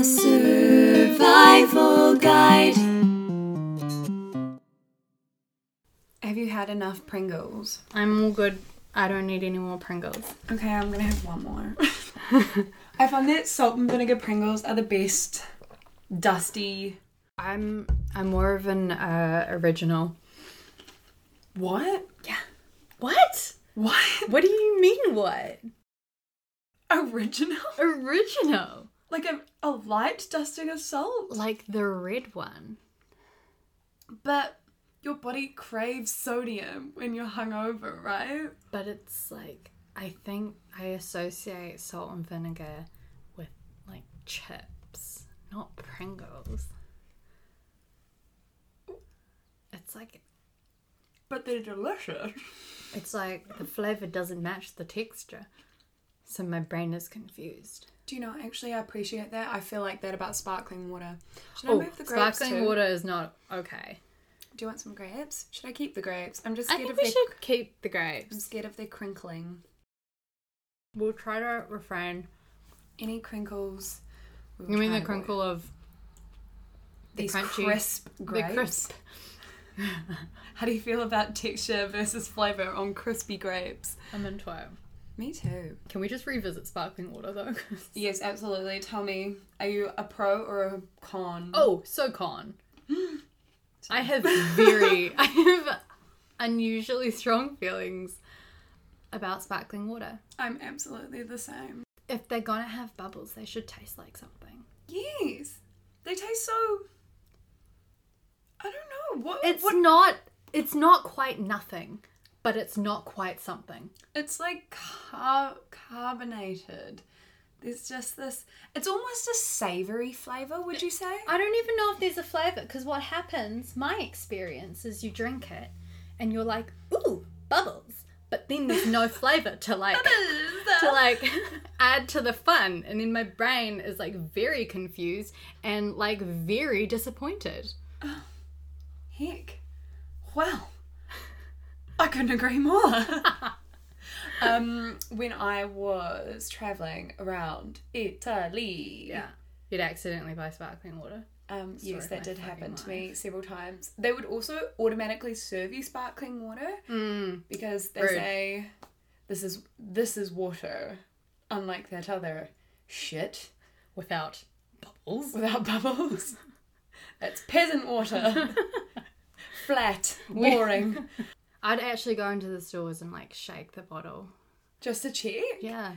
A survival guide. Have you had enough Pringles? I'm all good. I don't need any more Pringles. Okay, I'm gonna have one more. I find that salt and vinegar Pringles are the best. Dusty. I'm I'm more of an uh, original. What? Yeah. What? What? What do you mean what? Original? Original. Like a, a light dusting of salt? Like the red one. But your body craves sodium when you're hungover, right? But it's like I think I associate salt and vinegar with like chips, not Pringles. It's like But they're delicious. it's like the flavor doesn't match the texture. So my brain is confused. Do you know, actually, I appreciate that. I feel like that about sparkling water. Should I Oh, move the grapes sparkling too? water is not okay. Do you want some grapes? Should I keep the grapes? I'm just I scared think of we their... should keep the grapes. I'm scared of their crinkling. We'll try to refrain. Any crinkles? we will You mean the crinkle of the These crunchy- crisp grapes. the crisp? How do you feel about texture versus flavor on crispy grapes? I'm into it. Me too. Can we just revisit sparkling water though? Yes, absolutely. Tell me, are you a pro or a con? oh, so con. I have very, I have unusually strong feelings about sparkling water. I'm absolutely the same. If they're gonna have bubbles, they should taste like something. Yes, they taste so. I don't know what It's what not. It's not quite nothing, but it's not quite something. It's like car- carbonated. There's just this. It's almost a savory flavor. Would you say? I don't even know if there's a flavor because what happens, my experience is you drink it and you're like, ooh, bubbles. But then there's no flavor to like to like add to the fun. And then my brain is like very confused and like very disappointed. Oh, heck. Well, I couldn't agree more. um, when I was traveling around Italy, Yeah. You'd accidentally buy sparkling water. Um, yes, that did happen to me several times. They would also automatically serve you sparkling water Mm. because they Rude. say this is this is water, unlike that other shit Without bubbles. without bubbles. That's peasant water. Flat, boring. I'd actually go into the stores and like shake the bottle. Just to check. Yeah.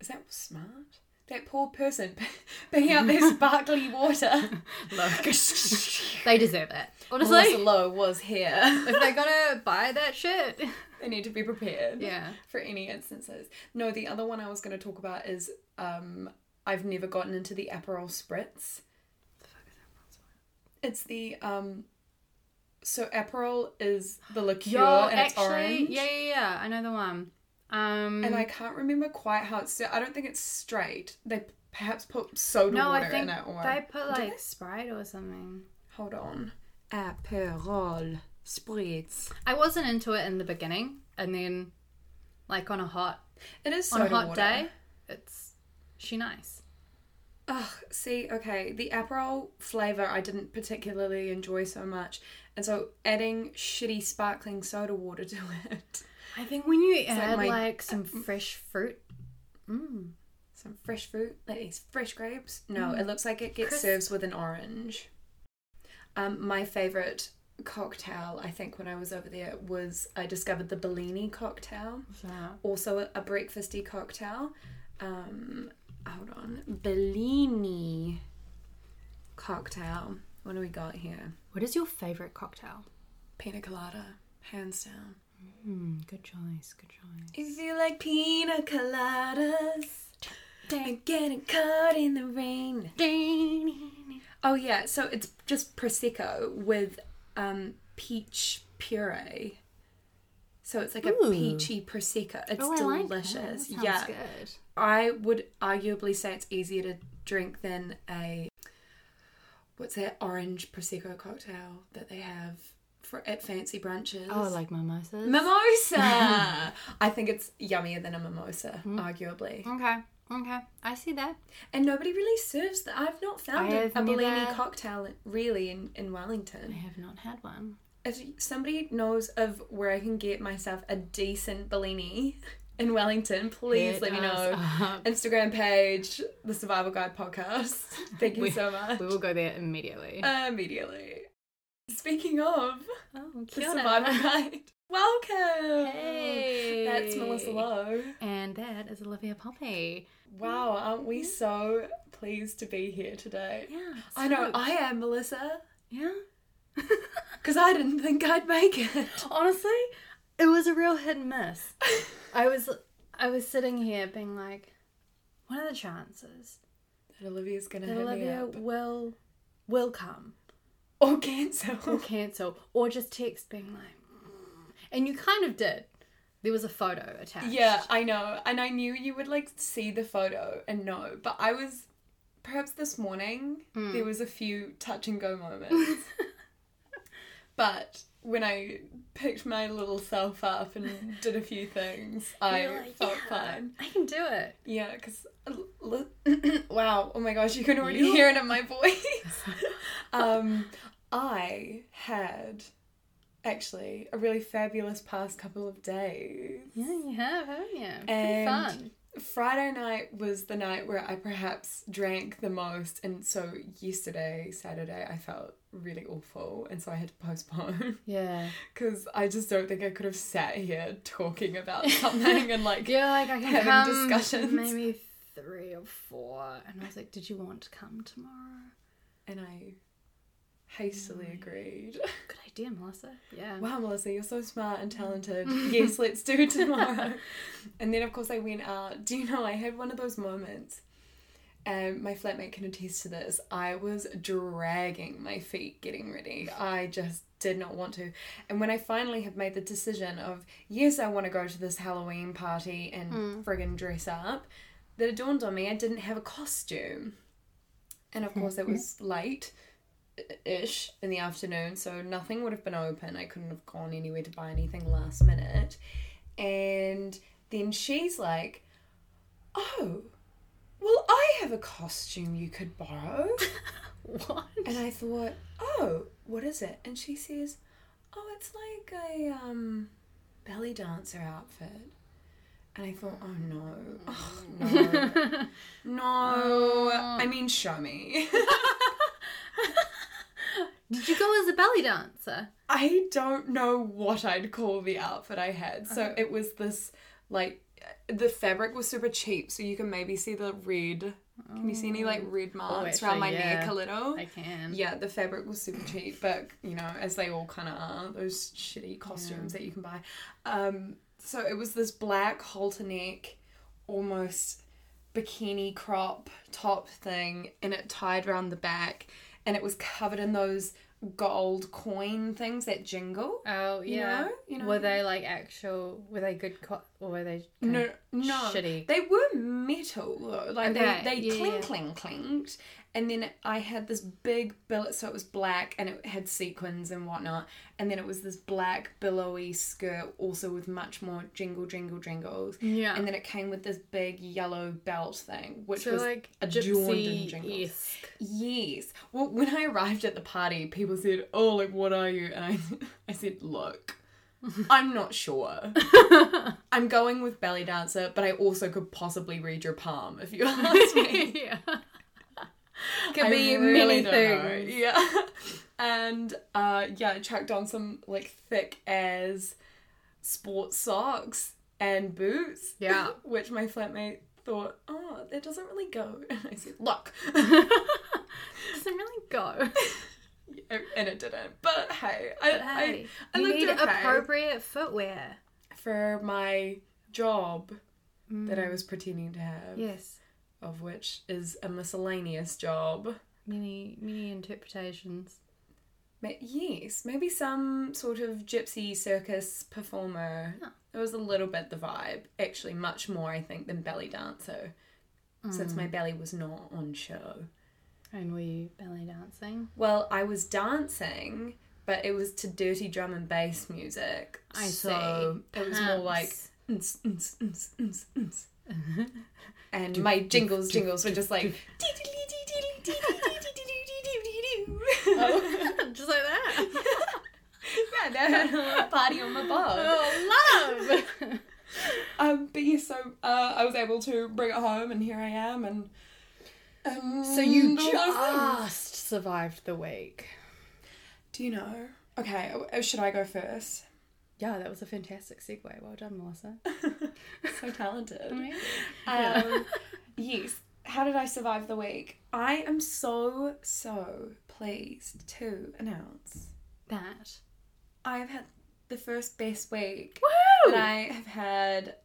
Is that smart? That poor person picking out their sparkly water. Look. they deserve it. Honestly. Melissa Lowe was here. if they're gonna buy that shit. they need to be prepared. Yeah. for any instances. No, the other one I was going to talk about is um, I've never gotten into the Aperol Spritz. The fuck is Aperol Sprint? it's the um, so Aperol is the liqueur Yo, and it's orange. yeah, yeah, yeah. I know the one. Um, And I can't remember quite how it's. I don't think it's straight. They perhaps put soda no, water I think in it, or they put Do like Sprite or something. hold on, Aperol Spritz. I wasn't into it in the beginning, and then, like on a hot It is on a hot water. day, it's she nice. Ugh, see, okay, the Aperol flavour I didn't particularly enjoy so much, and so adding shitty sparkling soda water to it, I think when you like add my- like some fresh fruit, mm, some fresh fruit, like these fresh grapes. No, Mm. it looks like it gets Crisp. served with an orange. Um, my favourite cocktail, I think, when I was over there was I discovered the Bellini cocktail, also a, a breakfasty cocktail. Um, hold on, Bellini cocktail. What do we got here? what is your favorite cocktail? Pina colada, hands down. Mm, good choice. Good choice. If you like pina coladas and getting caught in the rain. Oh yeah, so it's just prosecco with um, peach puree. So it's like a peachy prosecco. It's oh, like delicious. Sounds yeah, good. I would arguably say it's easier to drink than a what's that orange prosecco cocktail that they have for at fancy brunches. Oh, like mimosas. mimosa. I think it's yummier than a mimosa, Mm. arguably. okay. Okay, I see that. And nobody really serves that. I've not found a, a Bellini cocktail really in, in Wellington. I have not had one. If somebody knows of where I can get myself a decent Bellini in Wellington, please let me know. up. Instagram page, the Survival Guide podcast. Thank you We- so much. We will go there immediately. Uh, immediately. Speaking of oh, the. Survival Guide, welcome. Hey. That's Melissa Lowe. And that is Olivia Poppy. Wow, aren't we so pleased to be here today? Yeah. I know, I am Melissa, Yeah. because I didn't think I'd make it. Honestly, it was a real hit and miss. I was I was sitting here being like, what are the chances That Olivia's gonna that Olivia will will come Or cancel. or cancel or just text being like, "Mm." and you kind of did. There was a photo attached. Yeah, I know. And I knew you would like see the photo and know. But I was perhaps this morning Mm. there was a few touch and go moments. but when I picked my little self up and did a few things, I felt "Yeah, fine. I can do it. Yeah, because wow, oh my gosh, you can already You- hear it in my voice. um, I had actually a really fabulous past couple of days. Yeah, you have, haven't you? Pretty fun. Friday night was the night where I perhaps drank the most, and so yesterday, Saturday, I felt really awful, and so I had to postpone Yeah. because I just don't think I could have sat here talking about something and like You're like, I can Having discussions. maybe three or four. And I was like, did you want to come tomorrow? and I hastily Mm. agreed. Good idea, Melissa. Yeah. Wow, Melissa, you're so smart and talented. yes, let's do it tomorrow. and then, of course, I went out. Do you know, I had one of those moments, and my flatmate can attest to this. I was dragging my feet getting ready. I just did not want to. And when I finally have made the decision of, yes, I want to go to this Halloween party and hmm. friggin' dress up, that it dawned on me I didn't have a costume. And of course, it was late ish in the afternoon, so nothing would have been open. I couldn't have gone anywhere to buy anything last minute. And then she's like, Oh, well, I have a costume you could borrow. What? And I thought, Oh, what is it? And she says, Oh, it's like a um, belly dancer outfit. And I thought, oh no, oh, no, no. I mean, show me. Did you go as a belly dancer? I don't know what I'd call the outfit I had. So it was this like the fabric was super cheap, so you can maybe see the red. Can you see any like red marks around my yeah. neck a little? I can. Yeah, the fabric was super cheap, but you know, as they all kind of are, those shitty costumes that you can buy. Um, so it was this black halter neck, almost bikini crop top thing, and it tied around the back, and it was covered in those gold coin things that jingle. Oh You yeah. know? You know? Were they like actual? Were they good? Co- or were they No, no, shitty? They were metal though. Like Okay, they, they yeah, cling, yeah. cling, clinked. And then I had this big billet, so it was black and it had sequins and whatnot. And then it was this black billowy skirt, also with much more jingle, jingle, jingles. Yeah. And then it came with this big yellow belt thing, which so was like adorned in gypsy jingles. Yes. Well, when I arrived at the party, people said, "Oh, like what are you?" And I, I said, "Look, I'm not sure. I'm going with belly dancer, but I also could possibly read your palm if you ask me. yeah. Could I be really many don't know. things. Yeah. And uh, yeah, I tracked on some like thick as sports socks and boots. Yeah. Which my flatmate thought, oh, that doesn't really go. And I said, look. Doesn't really go. And it didn't. But hey, I, But hey, I, I looked need okay appropriate footwear. for my job Mm. that I was pretending to have, Yes. of which is a miscellaneous job. Many many interpretations. Yes, maybe some sort of gypsy circus performer. Huh. It was a little bit the vibe, actually, much more, I think, than belly dancer, since Mm. my belly was not on show. And were you belly dancing? Well, I was dancing, but it was to dirty drum and bass music. I so see. it was more like. And my jingles jingles were just like Oh, just like that. yeah, they had a party on my bar. Oh, love. Um, but yes, so uh, I was able to bring it home, and here I am, and um, so you things. just survived the week. Do you know? Okay, uh, should I go first? Yeah, that was a fantastic segue. Well done, Melissa. so talented. Um, yes. How did I survive the week? I am so so pleased to announce That. I have had the first best week Woo! that I have had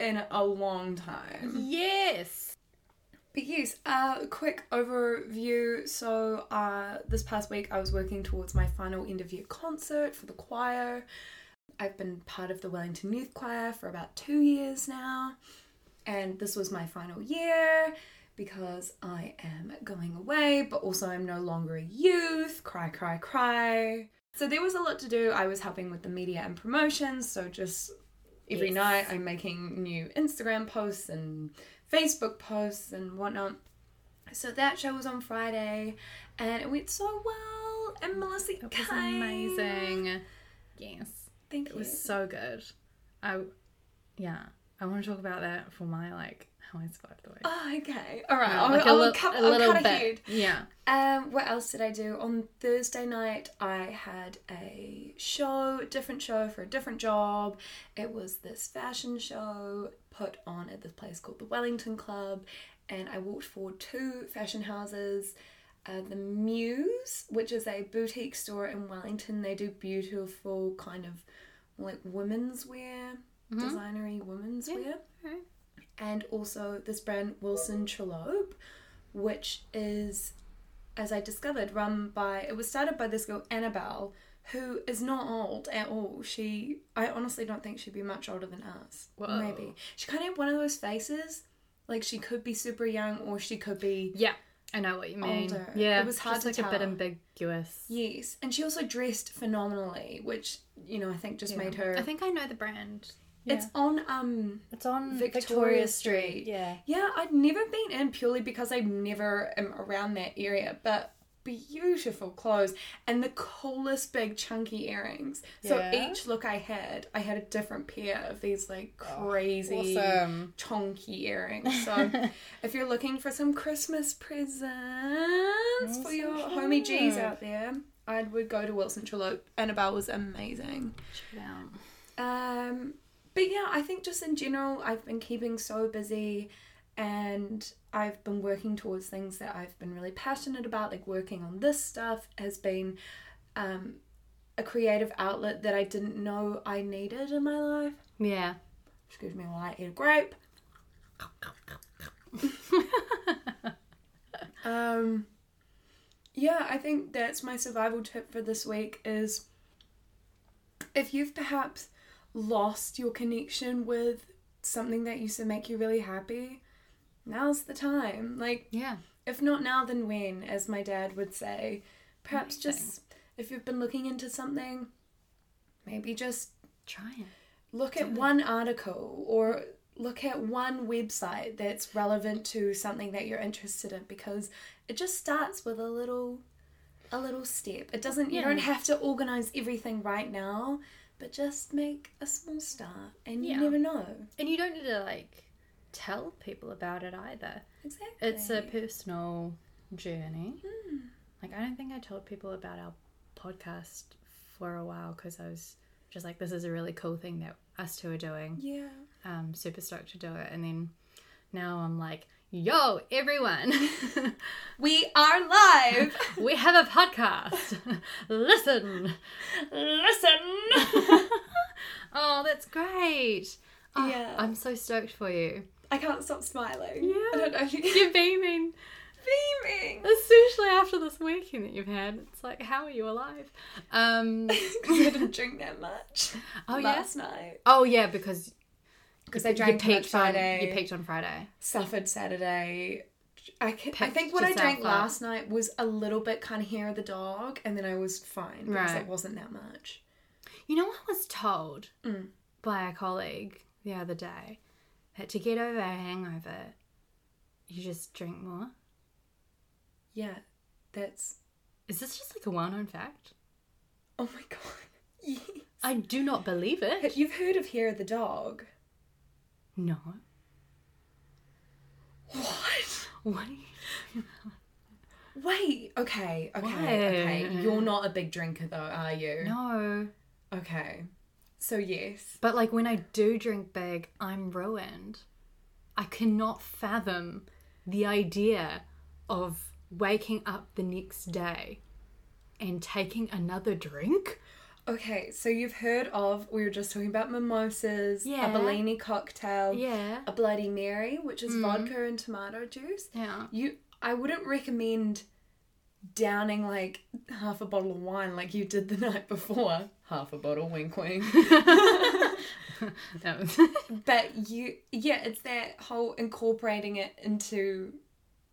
in a long time. Yes. But yes, uh, quick overview. So, uh, this past week I was working towards my final end of year concert for the choir. I've been part of the Wellington Youth Choir for about two years now, and this was my final year because I am going away, but also I'm no longer a youth. Cry, cry, cry. So, there was a lot to do. I was helping with the media and promotions, so just every Yes. night I'm making new Instagram posts and Facebook posts and whatnot. So that show was on Friday and it went so well. And Melissa It was amazing. Yes. Thank It you. was so good. I, yeah, I want to talk about that for my like how I survived the week. Oh, okay. All right. Yeah, I'll, like a I'll a I'll little cut bit. ahead. Yeah. Um, what else did I do? On Thursday night, I had a show, different show for a different job. It was this fashion show put on at this place called the Wellington Club, and I walked for two fashion houses. Uh, the Muse, which is a boutique store in Wellington, they do beautiful kind of like women's wear, Mm-hmm. designery women's wear Alright. and also this brand Wilson Trollope, which is, as I discovered, run by it was started by this girl Annabelle, who is not old at all. She, I honestly don't think she'd be much older than us. Whoa. Maybe she kind of had one of those faces, like she could be super young or she could be Yeah. I know what you mean. Older. Yeah. It was hard just to like a bit ambiguous. yes, and she also dressed phenomenally, which you know I think just made her. I think I know the brand. It's on um It's on Victoria Victoria, Street. Street. Yeah. Yeah, I'd never been in purely because I never am around that area, but beautiful clothes and the coolest big chunky earrings. So each look I had, I had a different pair of these like crazy Awesome. chunky earrings. So if you're looking for some Christmas presents for your homie G's out there, I would go to Wilson Trollope. Annabelle was amazing. Check it out. Um, but yeah, I think just in general, I've been keeping so busy and I've been working towards things that I've been really passionate about. Like working on this stuff has been um, a creative outlet that I didn't know I needed in my life. Yeah. Excuse me while I eat a grape. um, yeah, I think that's my survival tip for this week is if you've perhaps lost your connection with something that used to make you really happy, now's the time. Like, Yeah. if not now, then when, as my dad would say. Perhaps Amazing. just if you've been looking into something, maybe just Try it. look at it. one article or look at one website that's relevant to something that you're interested in because it just starts with a little a little step. It doesn't you don't have to organize everything right now, but just make a small start and you Yeah. never know. And you don't need to like tell people about it either. Exactly. It's a personal journey. Hmm. Like I don't think I told people about our podcast for a while because I was just like, this is a really cool thing that us two are doing. yeah. Um, super stoked to do it. And then now I'm like, yo, everyone, We are live. we have a podcast. Listen, listen. oh, that's great. Oh, Yeah. I'm so stoked for you. I can't stop smiling. Yeah. I don't know you You're beaming. beaming. Especially after this weekend that you've had. It's like, how are you alive? Um, Because I didn't drink that much oh, yeah. last night. Oh, yeah, because Because I you drank much peaked Friday. on you peaked on Friday. suffered Saturday. I, ca- I think what I drank up. last night was a little bit kind of hair of the dog, and then I was fine because Right. it wasn't that much. You know, what I was told Mm. by a colleague the other day that to get over a hangover, You just drink more. Yeah, that's. Is this just like a well-known fact? Oh my god. Yes. I do not believe it. You've heard of Hair of the Dog? No. What? What? Wait. Okay. Okay. What? Okay. You're not a big drinker though, are you? No. Okay. So yes. But like when I do drink big, I'm ruined. I cannot fathom the idea of waking up the next day and taking another drink. Okay, so you've heard of we were just talking about mimosas, Yeah. a Bellini cocktail, Yeah. a Bloody Mary, which is mm. vodka and tomato juice. Yeah. You, I wouldn't recommend downing like half a bottle of wine like you did the night before. Half a bottle, wink, wink. Was but you, yeah, it's that whole incorporating it into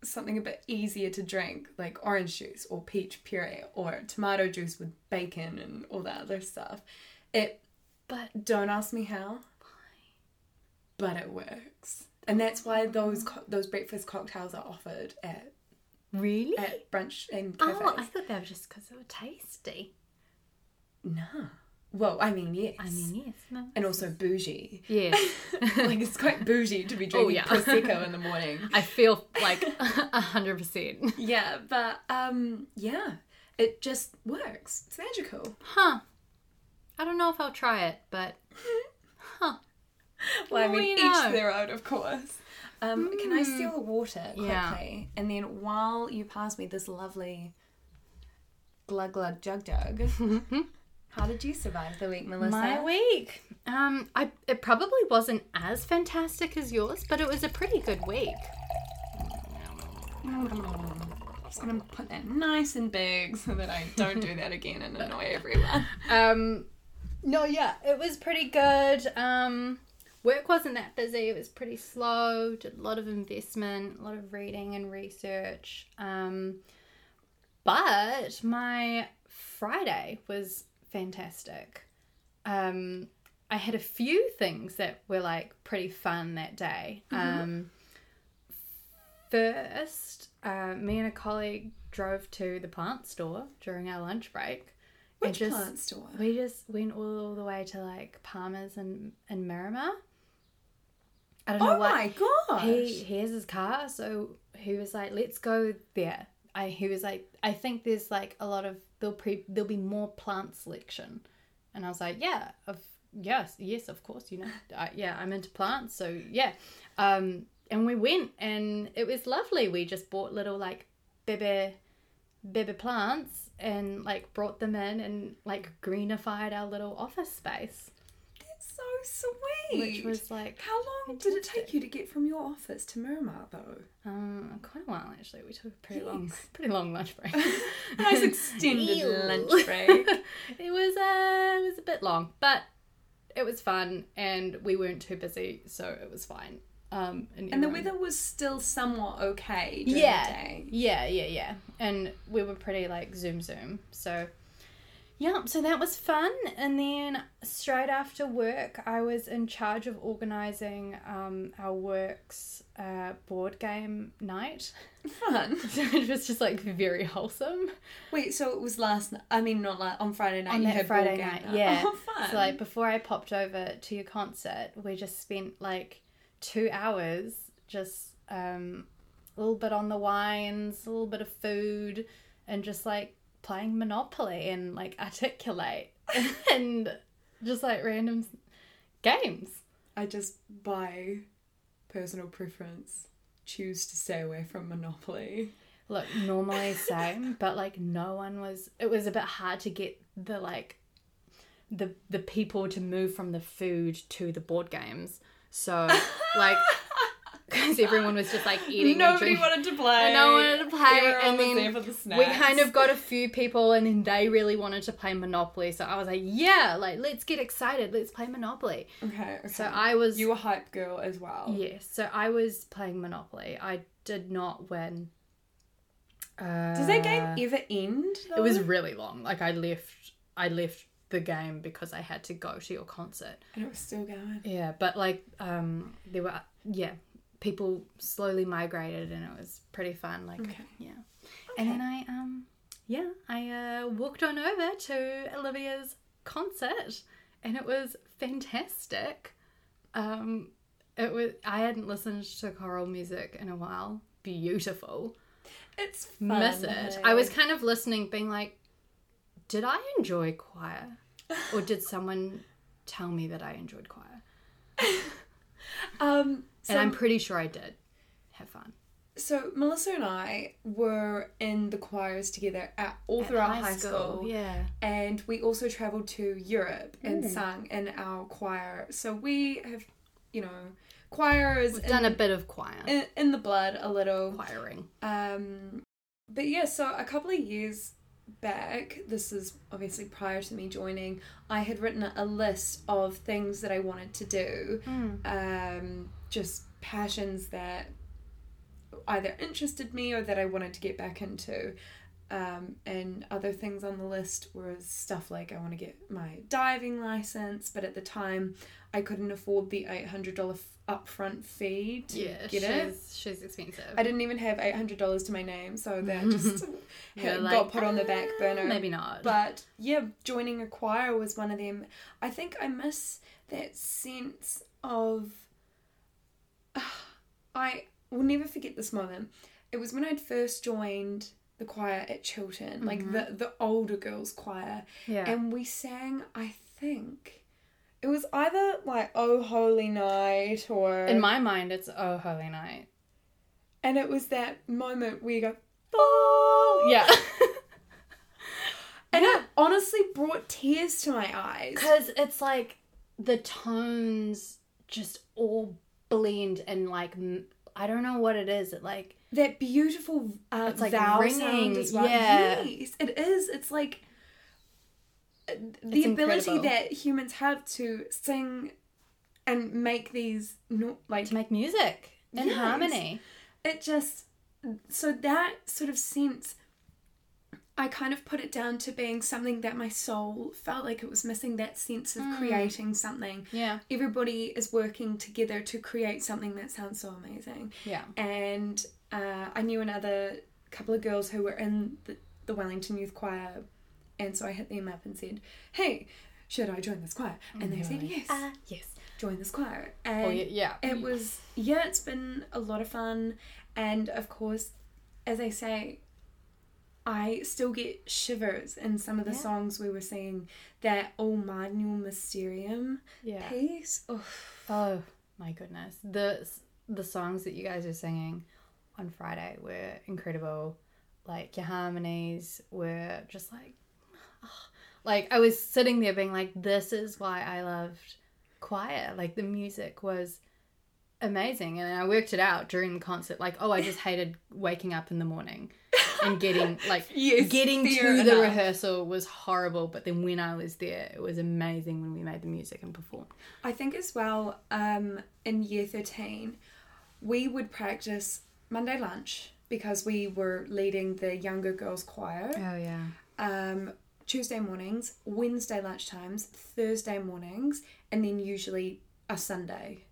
something a bit easier to drink, like orange juice or peach puree or tomato juice with bacon and all that other stuff. It but Don't ask me how. But it works, and that's why those co- those breakfast cocktails are offered at really? at brunch and cafes. Oh, I thought they were just because they were tasty. Nah. Well, I mean yes. I mean, yes. No. and also bougie. Yeah. like it's quite bougie to be drinking yeah. prosecco in the morning. I feel like a hundred percent. Yeah, but um, yeah, it just works. It's magical. Huh. I don't know if I'll try it, but huh. Well, I Well, mean, each know. their own, of course. Um, Can I steal the water quickly? Yeah. And then while you pass me this lovely glug glug jug jug, how did you survive the week, Melissa? My week. Um, I it probably wasn't as fantastic as yours, but it was a pretty good week. Just gonna put that nice and big so that I don't do that again and annoy everyone. Um, no, yeah, it was pretty good. Um, work wasn't that busy. It was pretty slow. Did a lot of investment, a lot of reading and research. Um, but my Friday was fantastic. Um, I had a few things that were like pretty fun that day. Um, first, uh, me and a colleague drove to the plant store during our lunch break. Which just- plant store? we just went all the way to like Palmer's and, and Miramar. I don't know Oh what. my gosh! He he has his car, so he was like, "Let's go there." I he was like, "I think there's like a lot of there'll pre there'll be more plant selection," and I was like, "Yeah, of yes, yes, of course, you know, I, yeah, I'm into plants, so yeah." Um, and we went, and it was lovely. We just bought little like bebe bebe plants and like brought them in and like greenified our little office space, sweet. which was like How long did it take you to get from your office to Miramar, though? um quite a while actually. We took a pretty long, pretty long lunch break. Nice extended Ew. lunch break. it was uh, it was a bit long, but it was fun, and we weren't too busy, so it was fine. Um, and, And the weather was still somewhat okay during yeah, the day. yeah, yeah, yeah, and we were pretty like zoom zoom, so yeah, so that was fun. And then straight after work, I was in charge of organizing um, our works uh, board game night, Fun. so it was just like very wholesome. Wait, so it was last? I mean, not like on Friday night. on that Friday game night, yeah. Oh, fun. So like before I popped over to your concert, we just spent like two hours just um, a little bit on the wines, a little bit of food, and just like playing Monopoly and like articulate and just like random games. I just by personal preference choose to stay away from Monopoly. Look, normally same, but like no one was. It was a bit hard to get the like the the people to move from the food to the board games. So like because everyone was just like eating. and Nobody wanted to play. no one wanted to play, Everyone and then the. We kind of got a few people, and then they really wanted to play Monopoly. So I was like, "Yeah, like let's get excited. Let's play Monopoly." okay. okay. So I was you were hype girl as well. Yes, so I was playing Monopoly. I did not win. Uh, Does that game ever end? It was really long. Like I left, I left the game because I had to go to your concert. and it was still going. Yeah, but like, um, there were yeah, people slowly migrated, and it was pretty fun. Like, Okay. yeah. And then I um yeah I uh, walked on over to Olivia's concert, and it was fantastic. Um, it was I hadn't listened to choral music in a while. Beautiful. It's fun. Miss it. I was kind of listening, being like, did I enjoy choir, or did someone tell me that I enjoyed choir? Um, so, And I'm pretty sure I did. Have fun. so Melissa and I were in the choirs together at all throughout high, school. yeah. and we also traveled to Europe and sung in our choir. So we have, you know, choirs We've in, done a bit of choir. in, in the blood a little. Choiring. Um, but yeah, so a couple of years back, this is obviously prior to me joining, I had written a list of things that I wanted to do, um, just passions that either interested me or that I wanted to get back into. Um, and other things on the list was stuff like I want to get my diving license, but at the time I couldn't afford the $800 upfront fee to Yeah, get she's, it. she's expensive. I didn't even have eight hundred dollars to my name, so that just had- like, got put on the back "Uh, burner. Maybe not. But yeah, joining a choir was one of them. I think I miss that sense of. I will never forget this moment. It was when I'd first joined the choir at Chilton, like the the older girls' choir, Mm-hmm. yeah. and we sang. I think it was either like "Oh Holy Night" or In my mind, it's Oh Holy Night. and it was that moment where you go, "Oh Yeah. And it honestly brought tears to my eyes. Because it's like the tones just all blend and like, I don't know what it is. It like, That beautiful uh, It's like vowel ringing, sound as well. yeah. Yes, it is. It's like uh, the It's ability incredible. that humans have to sing and make these no, like to make music in Yes. harmony. it just so that sort of sense I kind of put it down to being something that my soul felt like it was missing that sense of creating something. Yeah. Everybody is working together to create something that sounds so amazing. Yeah. And uh, I knew another couple of girls who were in the, the Wellington Youth Choir, and so I hit them up and said, "Hey, should I join this choir?" And they said, "Yes, Ah, yes. join this choir." And Oh, yeah. yeah. it was yeah it's been a lot of fun and of course as i say i still get shivers in some of the Yeah. songs we were singing that o magnum mysterium Yeah. piece oh, Oh my goodness. The the songs that you guys are singing on Friday were incredible. Like your harmonies were just like ah. like I was sitting there being like this is why I loved choir. Like the music was amazing and I worked it out during the concert like oh I just hated waking up in the morning and getting like Yes, getting to the rehearsal was horrible but then when I was there it was amazing when we made the music and performed. i think as well um in year 13 we would practice monday lunch because we were leading the younger girls choir Oh yeah. um, Tuesday mornings, Wednesday lunchtimes, Thursday mornings, and then usually a Sunday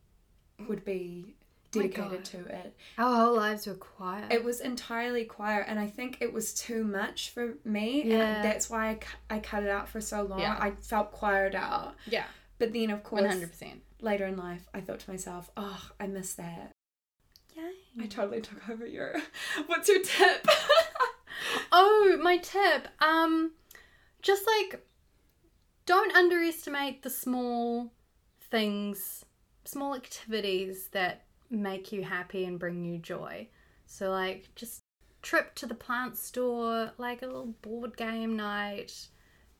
would be dedicated to it. Our whole lives were quiet. It was entirely choir, and I think it was too much for me. Yeah. And that's why I, cu- I cut it out for so long. Yeah. I felt choired out. yeah, But then, of course, one hundred percent. later in life, I thought to myself, oh, I miss that. Yay! I totally took over your. What's your tip? Oh, my tip. Um, just like don't underestimate the small things, small activities that make you happy and bring you joy. So like just trip to the plant store, like a little board game night,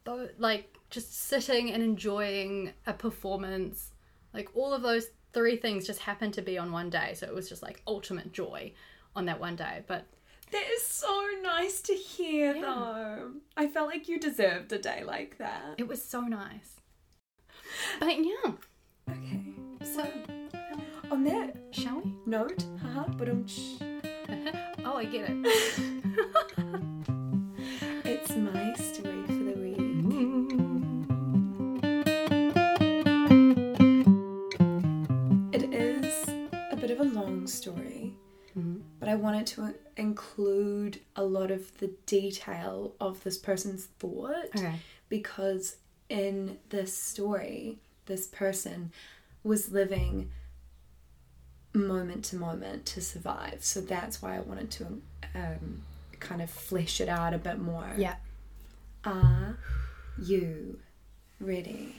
though like just sitting and enjoying a performance. Like all of those three things just happened to be on one day, so it was just like ultimate joy on that one day. But That is so nice to hear, Yeah. though. I felt like you deserved a day like that. It was so nice. But yeah, Okay. so On that shall we? note, haha, but um, oh, I get it. it's my story for the week. It is a bit of a long story. but I wanted to include a lot of the detail of this person's thought Okay. because in this story, this person was living moment to moment to survive. So that's why I wanted to um, kind of flesh it out a bit more. Yeah. Are you ready?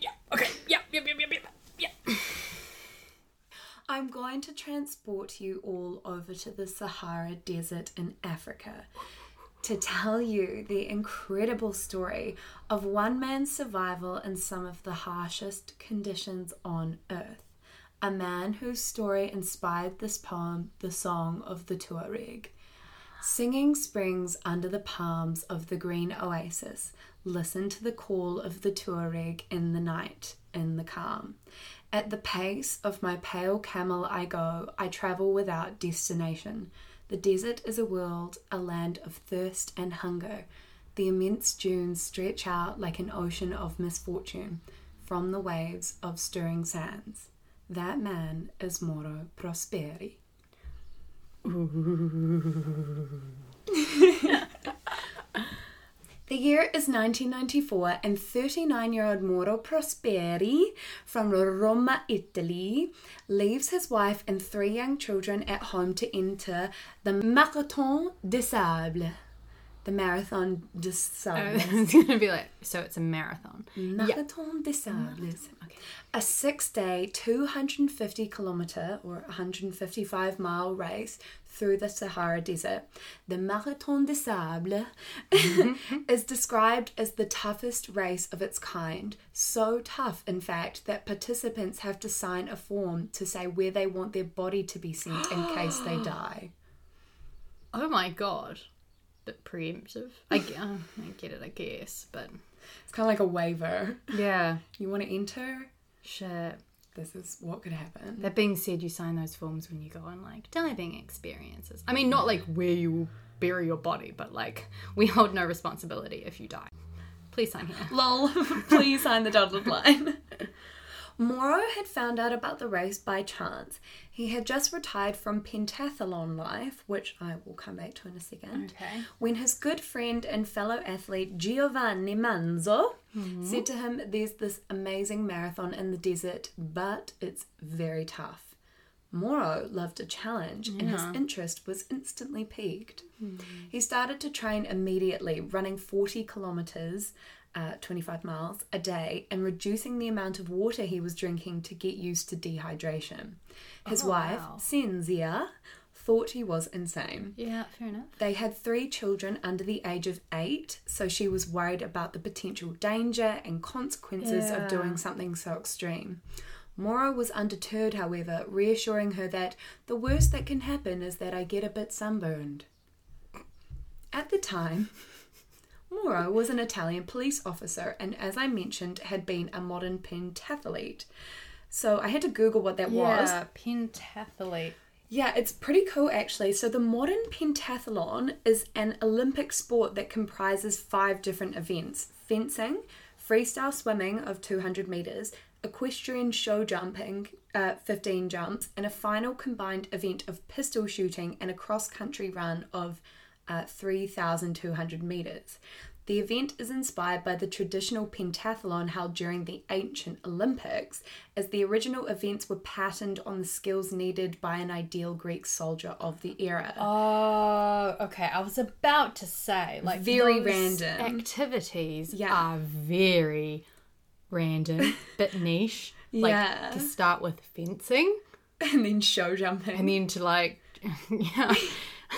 Yeah. Okay. Yep. Yep. Yep. Yep. Yep. Yep. I'm going to transport you all over to the Sahara Desert in Africa to tell you the incredible story of one man's survival in some of the harshest conditions on earth. A man whose story inspired this poem, The Song of the Tuareg. Singing springs under the palms of the green oasis, listen to the call of the Tuareg in the night, in the calm. At the pace of my pale camel I go, I travel without destination. The desert is a world, a land of thirst and hunger. The immense dunes stretch out like an ocean of misfortune from the waves of stirring sands. That man is Mauro Prosperi. The year is 1994, and 39 year old Mauro Prosperi from Roma, Italy, leaves his wife and three young children at home to enter the Marathon des Sables. The Marathon des oh, Sables. it's gonna be like so. It's a marathon. Marathon des Sables. A six day, 250 kilometre or 155 mile race through the Sahara Desert. The Marathon des Sables mm-hmm. is described as the toughest race of its kind. So tough, in fact, that participants have to sign a form to say where they want their body to be sent in case they die. Oh my god. Bit preemptive. I, uh, I get it. I guess, but It's kind of like a waiver. yeah. You want to enter? Shit. This is what could happen. That being said, you sign those forms when you go on like diving experiences. I mean, not like where you will bury your body, but like we hold no responsibility if you die. Please sign here. Lol, please sign the dotted line. Mauro had found out about the race by chance. He had just retired from pentathlon life, which I will come back to in a second, Okay. when his good friend and fellow athlete Giovanni Manzo mm-hmm. said to him, There's this amazing marathon in the desert, but it's very tough. Mauro loved a challenge and his interest was instantly piqued. Hmm. He started to train immediately, running 40 kilometres, uh, 25 miles a day, and reducing the amount of water he was drinking to get used to dehydration. His Oh, wife, wow. Cynthia, thought he was insane. Yeah, fair enough. They had three children under the age of eight, so she was worried about the potential danger and consequences Yeah. of doing something so extreme. Mauro was undeterred, however, reassuring her that the worst that can happen is that I get a bit sunburned. At the time, Mauro was an Italian police officer and, as I mentioned, had been a modern pentathlete. So I had to Google what that was. Yeah, pentathlete. Yeah, it's pretty cool actually. So, the modern pentathlon is an Olympic sport that comprises five different events fencing, freestyle swimming of 200 metres, equestrian show jumping, uh, 15 jumps, and a final combined event of pistol shooting and a cross country run of uh, 3,200 metres. The event is inspired by the traditional pentathlon held during the ancient Olympics, as the original events were patterned on the skills needed by an ideal Greek soldier of the era. Oh, okay. I was about to say, like, Very random. activities Yeah. are very random, bit niche. Like Yeah. to start with fencing, And then show jumping. and then to like, yeah,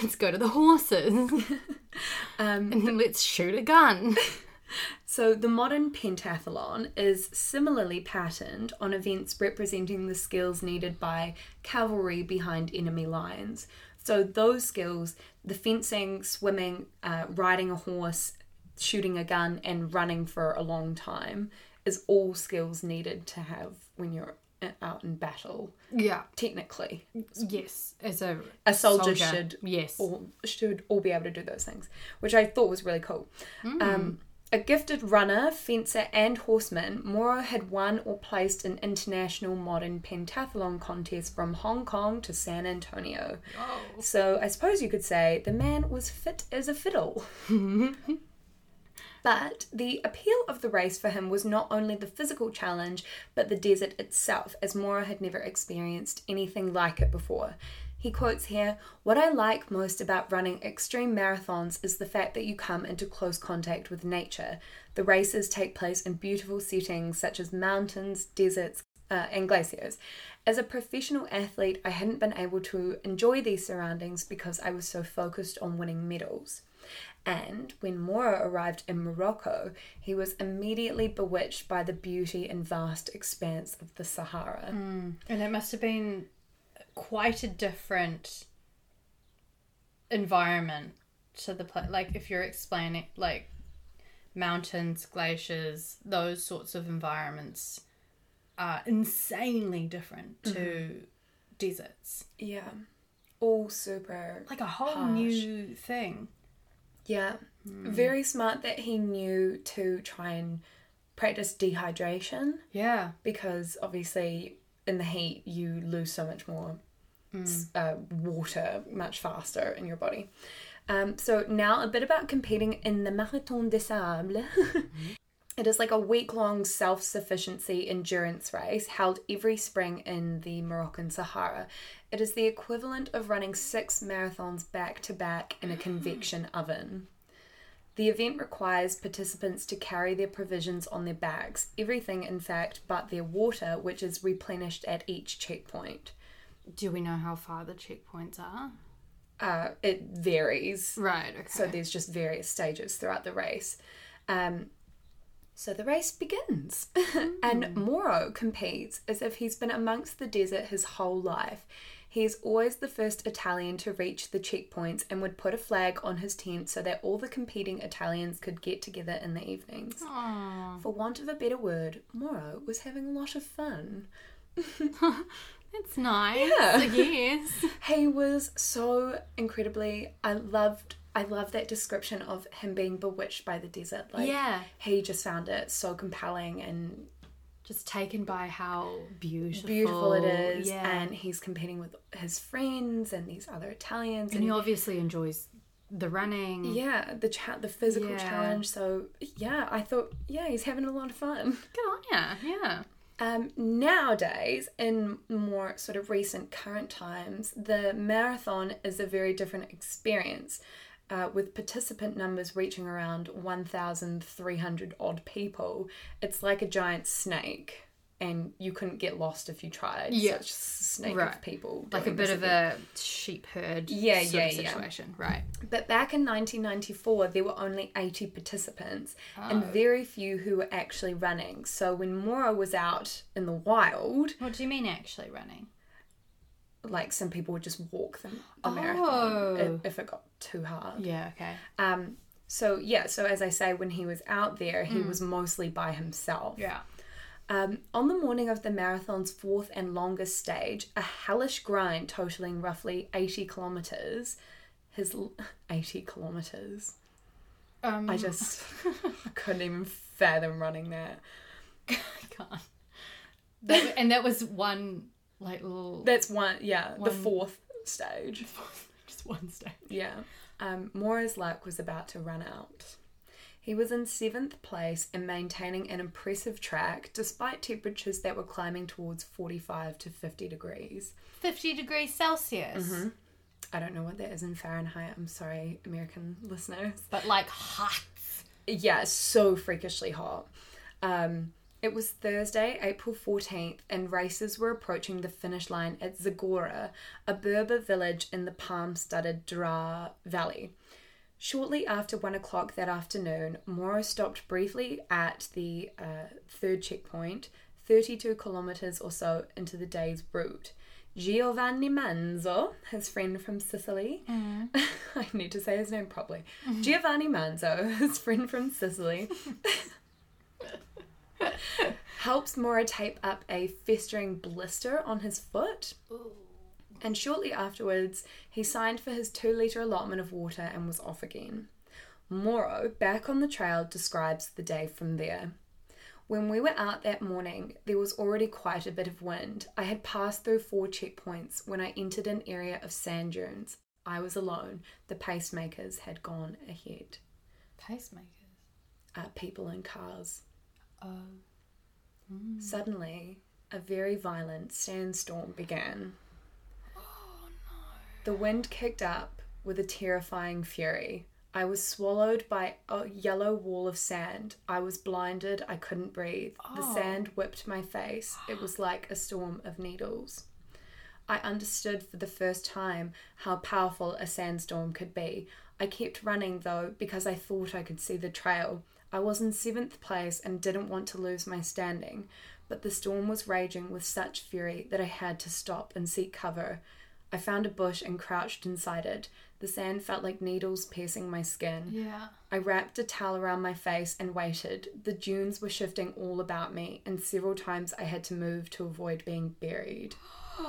let's go to the horses, Um, and then let's shoot a gun. So, the modern pentathlon is similarly patterned on events representing the skills needed by cavalry behind enemy lines. So, those skills the fencing, swimming, uh, riding a horse, shooting a gun, and running for a long time is all skills needed to have when you're out in battle, Yeah. technically. Yes, as a A soldier, should yes. all should all be able to do those things, which I thought was really cool. Um, A gifted runner, fencer, and horseman, Mauro had won or placed in international modern pentathlon contests from Hong Kong to San Antonio. Oh. So I suppose you could say the man was fit as a fiddle. but the appeal of the race for him was not only the physical challenge, but the desert itself, as Mauro had never experienced anything like it before. He quotes here What I like most about running extreme marathons is the fact that you come into close contact with nature. The races take place in beautiful settings such as mountains, deserts, uh, and glaciers. As a professional athlete, I hadn't been able to enjoy these surroundings because I was so focused on winning medals. And when Mauro arrived in Morocco, he was immediately bewitched by the beauty and vast expanse of the Sahara. Mm. And it must have been quite a different environment to the place. Like if you're explaining like mountains, glaciers, those sorts of environments are insanely different to mm-hmm. deserts. Yeah. All super. Like a whole Harsh. new thing. Yeah. Very smart that he knew to try and practice dehydration Yeah. because obviously in the heat you lose so much more s- uh, water much faster in your body. Um, so now a bit about competing in the Marathon des Sables. It is like a week long self sufficiency endurance race held every spring in the Moroccan Sahara. It is the equivalent of running six marathons back to back in a convection oven. The event requires participants to carry their provisions on their backs, everything in fact but their water, which is replenished at each checkpoint. Do we know how far the checkpoints are? Uh, it varies. Right, okay. So there's just various stages throughout the race. Um, so the race begins, and hmm. Mauro competes as if he's been amongst the desert his whole life. He is always the first Italian to reach the checkpoints and would put a flag on his tent so that all the competing Italians could get together in the evenings. Aw, For want of a better word, Mauro was having a lot of fun. that's nice. Yeah. I guess. He was so incredibly. I loved. I love that description of him being bewitched by the desert. Like, yeah. he just found it so compelling and Just taken by how beautiful, beautiful it is. Yeah. And he's competing with his friends and these other Italians. And And, he obviously enjoys the running. yeah, the cha- the physical Yeah. challenge. So yeah, I thought yeah, he's having a lot of fun. Good on ya. Yeah. Um, nowadays, in more sort of recent current times, the marathon is a very different experience, uh, with participant numbers reaching around 1,300 odd people. It's like a giant snake, and you couldn't get lost if you tried. Yeah. Such a snake Right. of people. Like a bit of a sheep herd Yeah, sort yeah, of yeah. situation. Right. But back in 1994, there were only 80 participants and Oh. very few who were actually running. So when Mauro was out in the wild, What do you mean actually running? like some people would just walk them the Oh. marathon if, if it got too hard. Yeah, okay. Um, so yeah, so as I say, when he was out there, Mm. he was mostly by himself. Yeah. Um, on the morning of the marathon's fourth and longest stage, a hellish grind totaling roughly 80 kilometers, his l- 80 kilometers. Um, I just couldn't even fathom running that. I can't. That, and that was one like little That's one, yeah, the fourth stage. Just one stage. Yeah. Um, Mauro's luck was about to run out. He was in seventh place and maintaining an impressive track despite temperatures that were climbing towards 45 to 50 degrees. Fifty degrees Celsius. I don't know what that is in Fahrenheit. I'm sorry, American listeners. But like hot. Yeah, so freakishly hot. Um, it was Thursday, April 14th, and races were approaching the finish line at Zagora, a Berber village in the palm studded Dra Valley. Shortly after one o'clock that afternoon, Mauro stopped briefly at the uh, third checkpoint, 32 kilometres or so into the day's route. Giovanni Manzo, his friend from Sicily, I need to say his name properly. Giovanni Manzo, his friend from Sicily, helps Mauro tape up a festering blister on his foot. And shortly afterwards, he signed for his two litre allotment of water and was off again. Mauro, back on the trail, describes the day from there. When we were out that morning, there was already quite a bit of wind. I had passed through four checkpoints when I entered an area of sand dunes. I was alone. The pacemakers had gone ahead. Pacemakers? Uh, people in cars. Oh. Mm. Suddenly, a very violent sandstorm began. Oh no. The wind kicked up with a terrifying fury. I was swallowed by a yellow wall of sand. I was blinded. I couldn't breathe. Oh. The sand whipped my face. It was like a storm of needles. I understood for the first time how powerful a sandstorm could be. I kept running though because I thought I could see the trail. I was in seventh place and didn't want to lose my standing, but the storm was raging with such fury that I had to stop and seek cover. I found a bush and crouched inside it. The sand felt like needles piercing my skin. Yeah. I wrapped a towel around my face and waited. The dunes were shifting all about me, and several times I had to move to avoid being buried.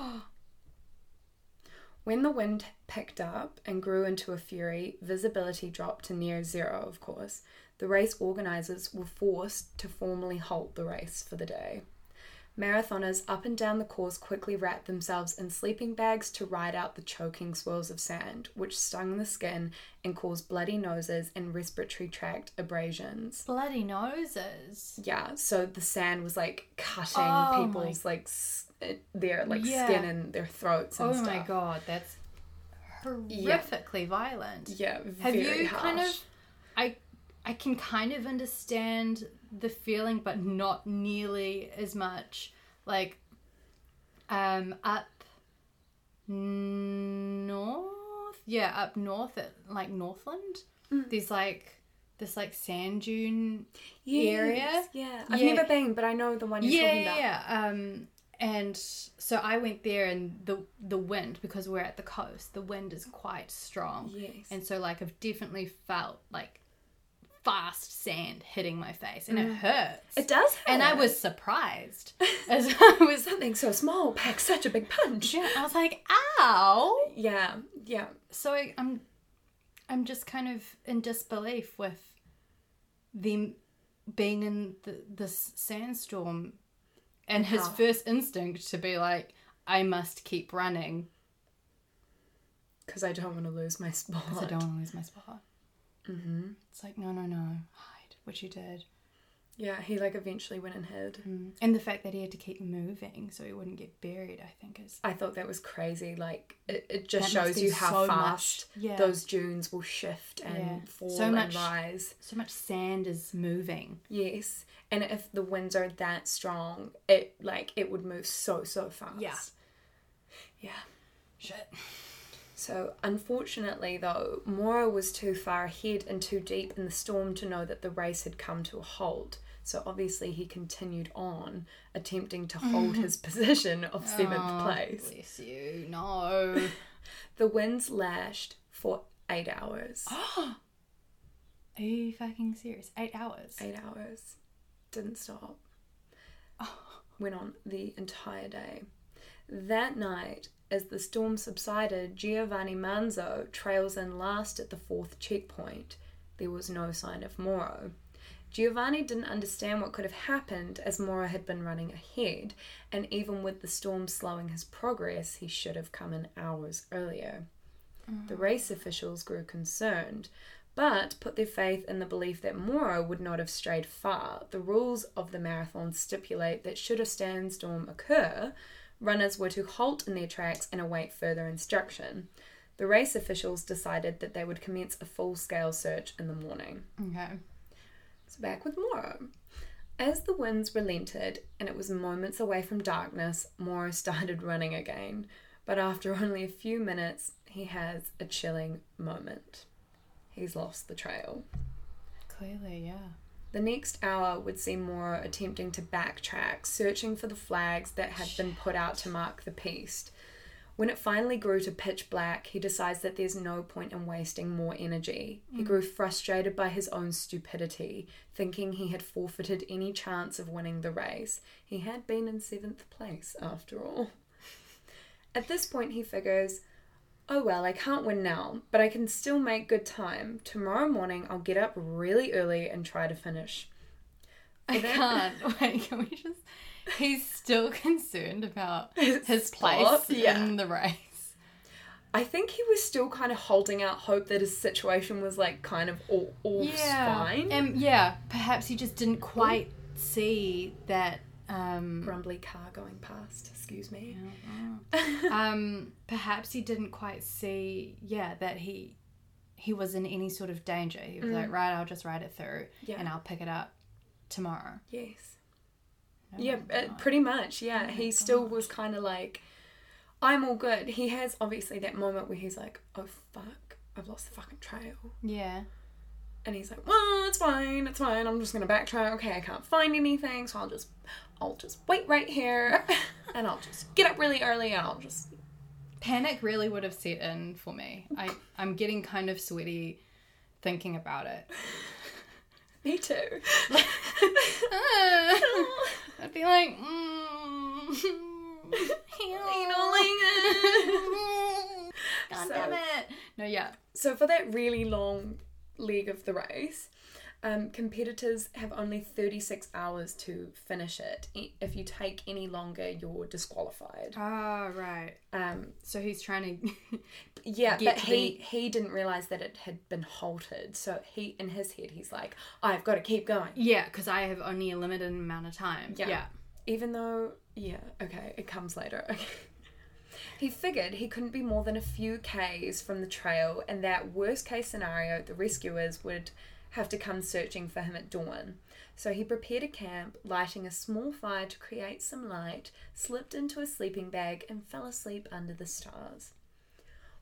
when the wind picked up and grew into a fury, visibility dropped to near zero, of course. The race organisers were forced to formally halt the race for the day. Marathoners up and down the course quickly wrapped themselves in sleeping bags to ride out the choking swirls of sand, which stung the skin and caused bloody noses and respiratory tract abrasions. Bloody noses? Yeah, so the sand was like cutting oh people's my... like s- eh, their like yeah. skin and their throats and oh stuff. my god, that's horrifically yeah. violent. Yeah, Have you harsh. kind of I can kind of understand the feeling, but not nearly as much. Like, um, up north, yeah, up north at like Northland. Mm. There's like this like sand dune yes, area. Yeah, I've yeah. never been, but I know the one you're yeah, talking about. Yeah, um, and so I went there, and the the wind because we're at the coast, the wind is quite strong. Yes, and so like I've definitely felt like fast sand hitting my face and mm. it hurts. It does hurt. And I was surprised as I was something so small packs such a big punch. Yeah, I was like, ow. Yeah, yeah. So I, I'm I'm just kind of in disbelief with them being in the, this sandstorm and his first instinct to be like, I must keep running. Because I don't want to lose my spot. Because I don't want to lose my spot. Mm-hmm. It's like, no, no, no, hide, which you did. Yeah, he like eventually went and hid. Mm. And the fact that he had to keep moving so he wouldn't get buried, I think is. I thought that was crazy. Like it, it just shows you how so fast yeah. those dunes will shift and yeah. fall so and much, rise. So much sand is moving. Yes, and if the winds are that strong, it like it would move so so fast. Yeah. Yeah. Shit. So, unfortunately, though, Mauro was too far ahead and too deep in the storm to know that the race had come to a halt. So, obviously, he continued on, attempting to hold mm-hmm. his position of seventh oh, place. Bless you, no. the winds lashed for eight hours. Are you fucking serious? Eight hours? Eight hours. Didn't stop. Oh. Went on the entire day. That night, as the storm subsided, Giovanni Manzo trails in last at the fourth checkpoint. There was no sign of Mauro. Giovanni didn't understand what could have happened as Mauro had been running ahead, and even with the storm slowing his progress, he should have come in hours earlier. Mm-hmm. The race officials grew concerned, but put their faith in the belief that Mauro would not have strayed far. The rules of the marathon stipulate that should a sandstorm occur, runners were to halt in their tracks and await further instruction. The race officials decided that they would commence a full scale search in the morning. Okay. So back with Mauro. As the winds relented and it was moments away from darkness, Mauro started running again. But after only a few minutes, he has a chilling moment. He's lost the trail. Clearly, yeah. The next hour would see Mauro attempting to backtrack, searching for the flags that had been put out to mark the piste. When it finally grew to pitch black, he decides that there's no point in wasting more energy. Mm. He grew frustrated by his own stupidity, thinking he had forfeited any chance of winning the race. He had been in seventh place, after all. At this point, he figures, Oh well, I can't win now, but I can still make good time. Tomorrow morning, I'll get up really early and try to finish. I can't. Wait, can we just. He's still concerned about His his place yeah. in the race. I think he was still kind of holding out hope that his situation was like kind of all, all fine. Um, yeah, perhaps he just didn't quite see that. Um, Grumbly car going past. Excuse me. um, perhaps he didn't quite see, yeah, that he he was in any sort of danger. He was like, right, I'll just ride it through, Yeah. and I'll pick it up tomorrow. Yes. Oh Yeah, uh, pretty much. Yeah, my he still was kind of like, I'm all good. He has obviously that moment where he's like, oh fuck, I've lost the fucking trail. Yeah. And he's like, well, it's fine, it's fine. I'm just gonna backtrack. Okay, I can't find anything, so I'll just, I'll just wait right here, and I'll just get up really early, and I'll just. Panic really would have set in for me. I I'm getting kind of sweaty thinking about it. Me too. I'd be like, mm, God So- damn it. No, yeah. So for that really long leg of the race, um, competitors have only 36 hours to finish it. If you take any longer, you're disqualified. Ah, right. Um, So he's trying to. yeah, but to he he didn't realize that it had been halted. So he in his head he's like, I've got to keep going. yeah, because I have only a limited amount of time. Yeah. Yeah. Even though, yeah, okay, it comes later. Okay. He figured he couldn't be more than a few Ks from the trail, and that worst case scenario, the rescuers would have to come searching for him at dawn. So he prepared a camp, lighting a small fire to create some light, slipped into a sleeping bag, and fell asleep under the stars.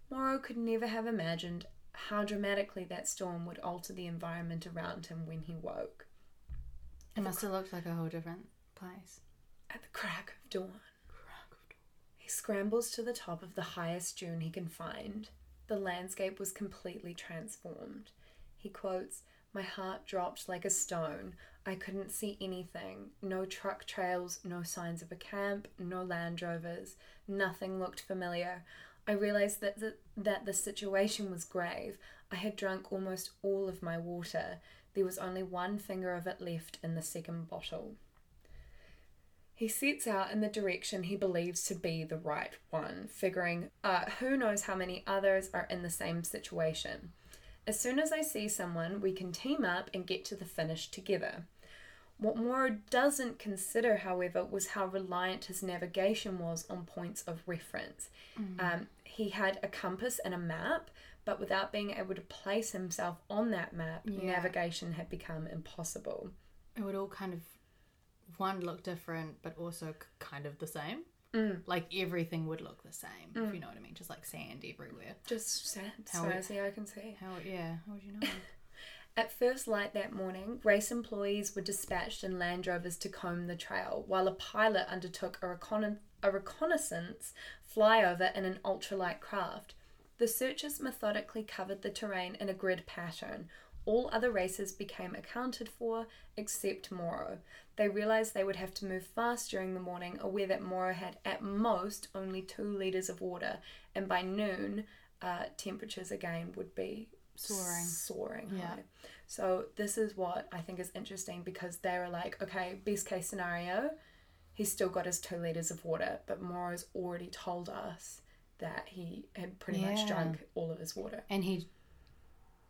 Mauro could never have imagined how dramatically that storm would alter the environment around him when he woke. It must have looked like a whole different place. At the crack of dawn. Scrambles to the top of the highest dune he can find. The landscape was completely transformed. He quotes, My heart dropped like a stone. I couldn't see anything. No truck trails, no signs of a camp, no Land Rovers. Nothing looked familiar. I realized that the, that the situation was grave. I had drunk almost all of my water. There was only one finger of it left in the second bottle. He sets out in the direction he believes to be the right one, figuring, uh, who knows how many others are in the same situation. As soon as I see someone, we can team up and get to the finish together. What Mauro doesn't consider, however, was how reliant his navigation was on points of reference. Um, he had a compass and a map, but without being able to place himself on that map, Yeah. navigation had become impossible. It would all kind of one look different, but also kind of the same. Mm. Like everything would look the same, if you know what I mean. Just like sand everywhere. Just sand. How so as the eye can see. How? Yeah. How would you know? At first light that morning, race employees were dispatched in Land Rovers to comb the trail, while a pilot undertook a, recon- a reconnaissance flyover in an ultralight craft. The searchers methodically covered the terrain in a grid pattern. All other races became accounted for except Mauro. They realized they would have to move fast during the morning, aware that Mauro had at most only two litres of water, and by noon, uh, temperatures again would be Soaring. soaring Yeah. high. So this is what I think is interesting because they were like, okay, best case scenario, he's still got his two liters of water, but Mauro's already told us that he had pretty much drunk all of his water. and he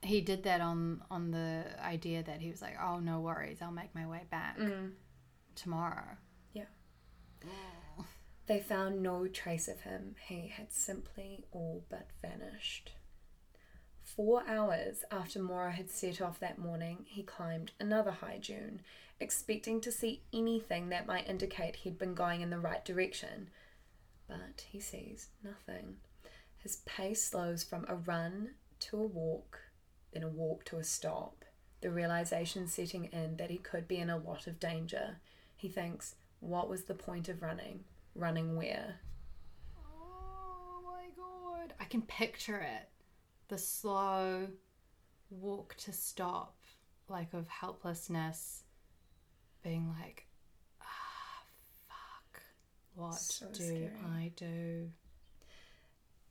he did that on on the idea that he was like, oh no worries, I'll make my way back Mm. tomorrow. They found no trace of him. He had simply all but vanished. Four hours after Mauro had set off that morning, he climbed another high dune, expecting to see anything that might indicate he'd been going in the right direction. But he sees nothing. His pace slows from a run to a walk, then a walk to a stop, the realization setting in that he could be in a lot of danger. He thinks, what was the point of running? Running where? Oh my god! I can picture it. The slow walk to stop, like of helplessness, being like, ah, fuck. What So do scary. I do?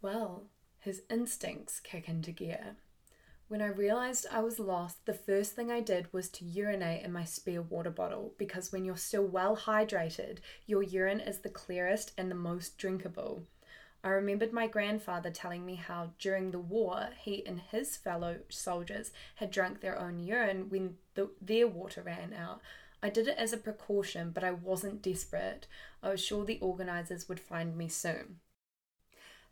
Well, His instincts kick into gear. When I realized I was lost, the first thing I did was to urinate in my spare water bottle because when you're still well hydrated, your urine is the clearest and the most drinkable. I remembered my grandfather telling me how during the war he and his fellow soldiers had drunk their own urine when the, their water ran out. I did it as a precaution, but I wasn't desperate. I was sure the organisers would find me soon.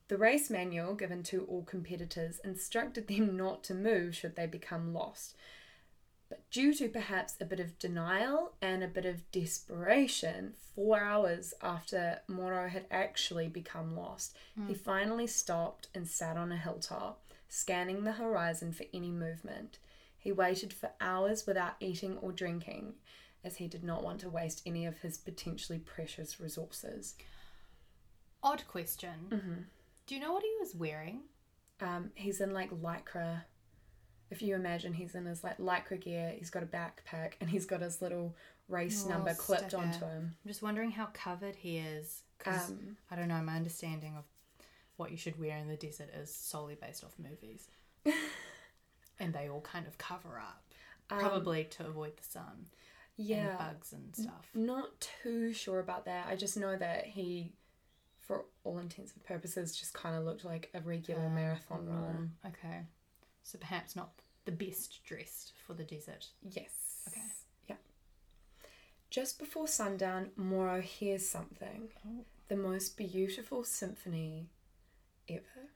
The race manual given to all competitors instructed them not to move should they become lost. But due to perhaps a bit of denial and a bit of desperation, four hours after Mauro had actually become lost, mm. he finally stopped and sat on a hilltop, scanning the horizon for any movement. He waited for hours without eating or drinking, as he did not want to waste any of his potentially precious resources. Odd question. Mm-hmm. Do you know what he was wearing? Um, he's in like lycra if you imagine he's in his like lycra gear, he's got a backpack, and he's got his little race oh, number clipped sticker. onto him. I'm just wondering how covered he is. Because um, I don't know, my understanding of what you should wear in the desert is solely based off movies. and they all kind of cover up, um, probably to avoid the sun. Yeah. And bugs and stuff. Not too sure about that. I just know that he, for all intents and purposes, just kind of looked like a regular uh, marathon runner. Okay. So perhaps not the best dressed for the desert. Yes. Okay. Yeah. Just before sundown, Mauro hears something. Oh. The most beautiful symphony ever.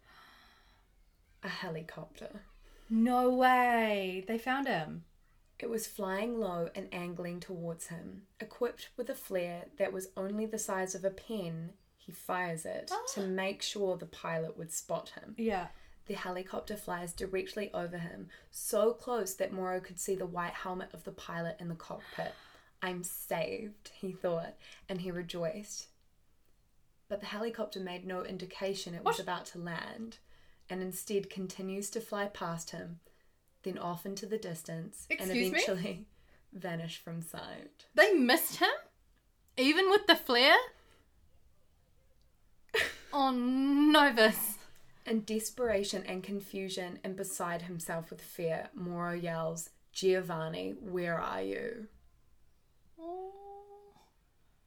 A helicopter. No way. They found him. It was flying low and angling towards him. Equipped with a flare that was only the size of a pen, he fires it to ah. make sure the pilot would spot him. Yeah. The helicopter flies directly over him, so close that Mauro could see the white helmet of the pilot in the cockpit. I'm saved, he thought, and he rejoiced. But the helicopter made no indication it was what? about to land, and instead continues to fly past him, then off into the distance, Excuse and eventually me? vanish from sight. They missed him? Even with the flare? Oh, Novus. In desperation and confusion and beside himself with fear, Mauro yells, Giovanni, where are you?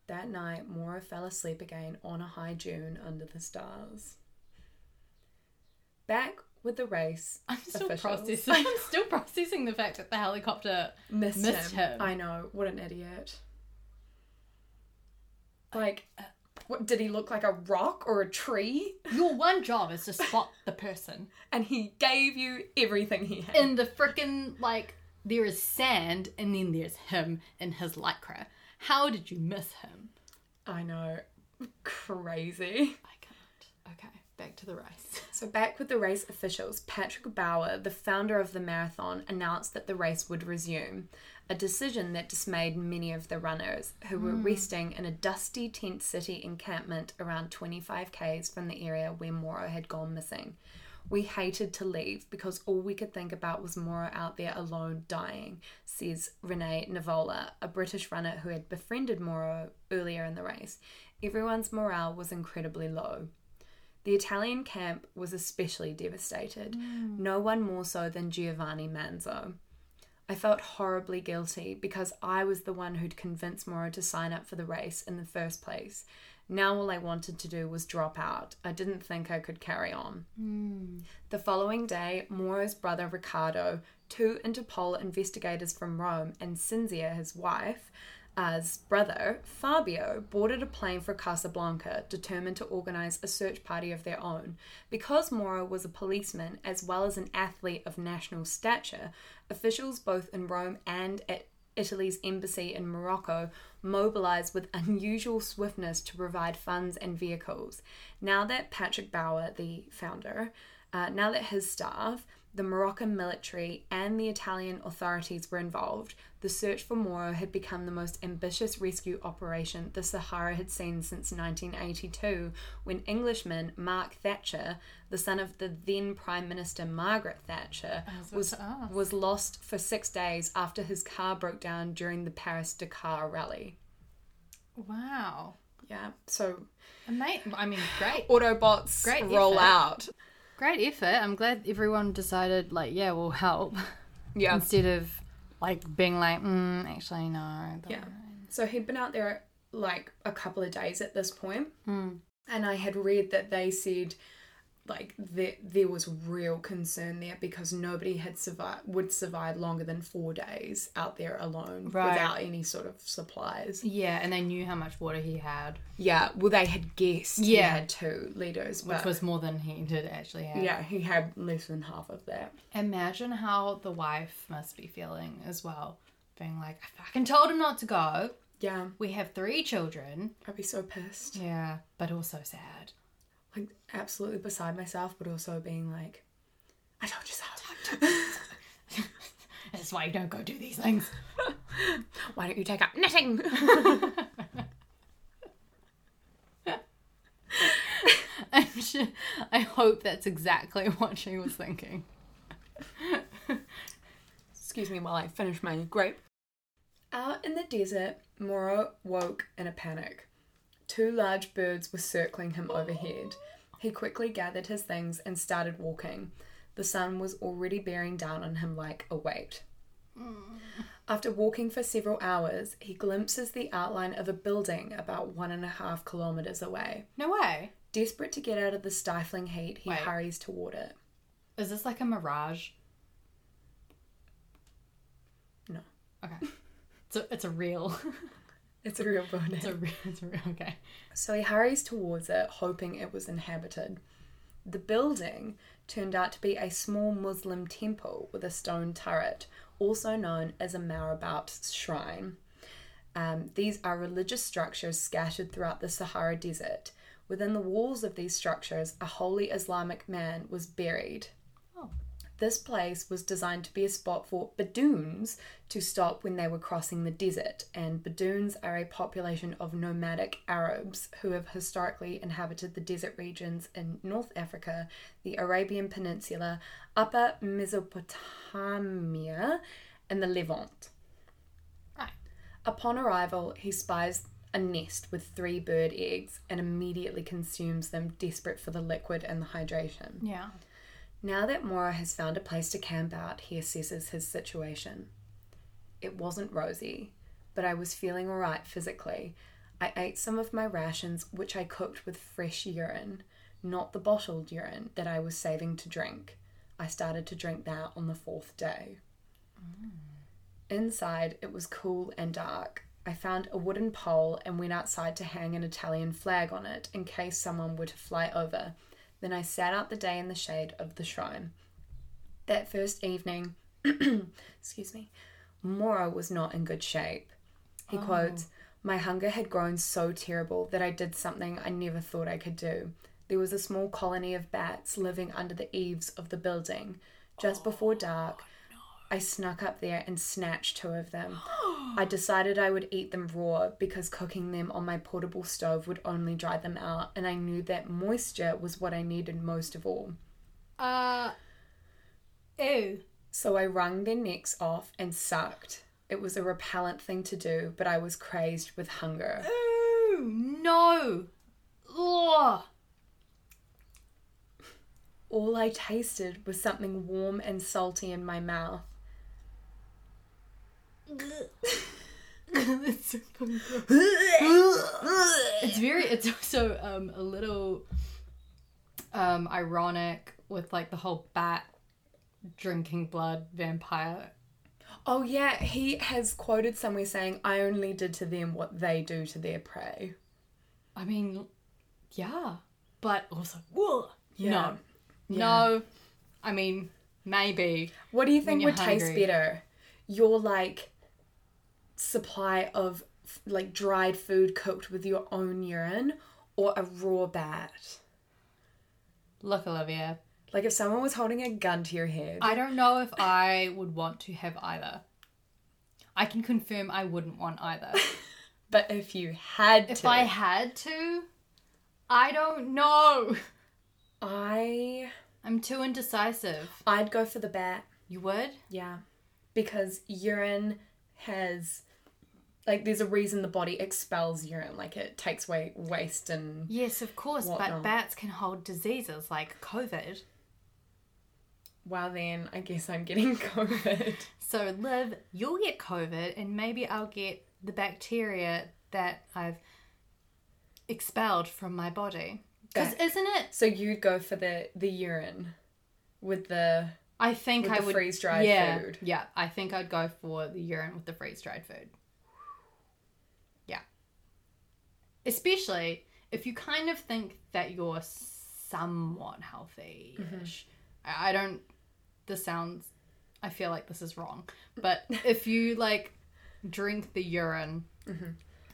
That night, Mauro fell asleep again on a high dune under the stars. Back with the race. I'm still officials. processing. I'm still processing the fact that the helicopter missed, missed him. him. I know. What an idiot. Like, uh, what did he look like a rock or a tree? Your one job is to spot the person. And he gave you everything he had. In the freaking like there is sand and then there's him in his lycra. How did you miss him? I know. Crazy. I can't. Okay, back to the race. So, back with the race officials, Patrick Bauer, the founder of the marathon, announced that the race would resume a decision that dismayed many of the runners who were mm. resting in a dusty tent city encampment around 25 k's from the area where Mauro had gone missing. We hated to leave because all we could think about was Mauro out there alone dying, says Renee Navola, a British runner who had befriended Mauro earlier in the race. Everyone's morale was incredibly low. The Italian camp was especially devastated, mm. no one more so than Giovanni Manzo. I felt horribly guilty because I was the one who'd convinced Mauro to sign up for the race in the first place. Now all I wanted to do was drop out. I didn't think I could carry on. Mm. The following day, Mauro's brother Ricardo, two Interpol investigators from Rome, and Cinzia, his wife, as brother, Fabio, boarded a plane for Casablanca, determined to organize a search party of their own. Because Mauro was a policeman as well as an athlete of national stature, officials both in Rome and at Italy's embassy in Morocco mobilized with unusual swiftness to provide funds and vehicles. Now that Patrick Bauer, the founder, uh, now that his staff, the Moroccan military, and the Italian authorities were involved, the search for Mauro had become the most ambitious rescue operation the Sahara had seen since 1982, when Englishman Mark Thatcher, the son of the then Prime Minister Margaret Thatcher, was, was lost for six days after his car broke down during the Paris Dakar rally. Wow. Yeah, so. Amazing. I mean, great. Autobots great roll effort. out. Great effort. I'm glad everyone decided, like, yeah, we'll help. Yeah. Instead of, like, being like, mm, actually, no. Yeah. So he'd been out there like a couple of days at this point, Mm. and I had read that they said like there there was real concern there because nobody had survived would survive longer than four days out there alone Right. without any sort of supplies. Yeah, and they knew how much water he had, Yeah, well they had guessed he Yeah. had two liters, which was more than he did actually have. yeah, he had less than half of that. Imagine how the wife must be feeling as well. Being like, I fucking told him not to go. Yeah, We have three children. I'd be so pissed. Yeah, but also sad. Like absolutely beside myself, but also being like, I told you so. That's why you don't go do these things. Why don't you take up knitting? I'm sure, I hope that's exactly what she was thinking. Excuse me while I finish my grape. Out in the desert, Mauro woke in a panic. Two large birds were circling him overhead. He quickly gathered his things and started walking. The sun was already bearing down on him like a weight. Hmm. After walking for several hours, he glimpses the outline of a building about one and a half kilometers away. No way. Desperate to get out of the stifling heat, he Wait. hurries toward it. Is this like a mirage? No. Okay. It's it's a real. It's a real building. It's a real. It's a real. Okay. So he hurries towards it, hoping it was inhabited. The building turned out to be a small Muslim temple with a stone turret, also known as a Marabout shrine. Um, these are religious structures scattered throughout the Sahara Desert. Within the walls of these structures, a holy Islamic man was buried. This place was designed to be a spot for Badoons to stop when they were crossing the desert, and Badoons are a population of nomadic Arabs who have historically inhabited the desert regions in North Africa, the Arabian Peninsula, Upper Mesopotamia, and the Levant. Right. Upon arrival, he spies a nest with three bird eggs and immediately consumes them, desperate for the liquid and the hydration. Yeah. Now that Mauro has found a place to camp out, he assesses his situation. It wasn't rosy, but I was feeling alright physically. I ate some of my rations, which I cooked with fresh urine, not the bottled urine that I was saving to drink. I started to drink that on the fourth day. Mm. Inside, it was cool and dark. I found a wooden pole and went outside to hang an Italian flag on it in case someone were to fly over. Then I sat out the day in the shade of the shrine. That first evening, excuse me, Mauro was not in good shape. He oh. quotes, My hunger had grown so terrible that I did something I never thought I could do. There was a small colony of bats living under the eaves of the building. Just before dark, I snuck up there and snatched two of them. I decided I would eat them raw because cooking them on my portable stove would only dry them out, and I knew that moisture was what I needed most of all. Uh. Ew. So I wrung their necks off and sucked. It was a repellent thing to do, but I was crazed with hunger. Ew. No. Ugh. All I tasted was something warm and salty in my mouth. It's. It's very. It's also um a little um ironic with like the whole bat drinking blood vampire. Oh, yeah, he has quoted somewhere saying, I only did to them what they do to their prey. I mean, yeah, but also ugh. Yeah. no, no. I mean, maybe. What do you think would taste better you're like supply of like dried food cooked with your own urine or a raw bat? Look, Olivia. Like if someone was holding a gun to your head. I don't know if I would want to have either. I can confirm I wouldn't want either. but if you had to if to, I had to, I don't know. I I'm too indecisive. I'd go for the bat. You would? Yeah. Because urine has like there's a reason the body expels urine like it takes away waste and Yes, of course, Whatnot. but bats can hold diseases like COVID. well, then I guess I'm getting COVID. So, Liv, you'll get COVID, and maybe I'll get the bacteria that I've expelled from my body. Because isn't it? So you'd go for the the urine with the I think I would freeze-dried yeah, food. Yeah, I think I'd go for the urine with the freeze dried food. Yeah. Especially if you kind of think that you're somewhat healthy ish. Mm-hmm. I I don't. This sounds. I feel like this is wrong. But if you like drink the urine, mm-hmm.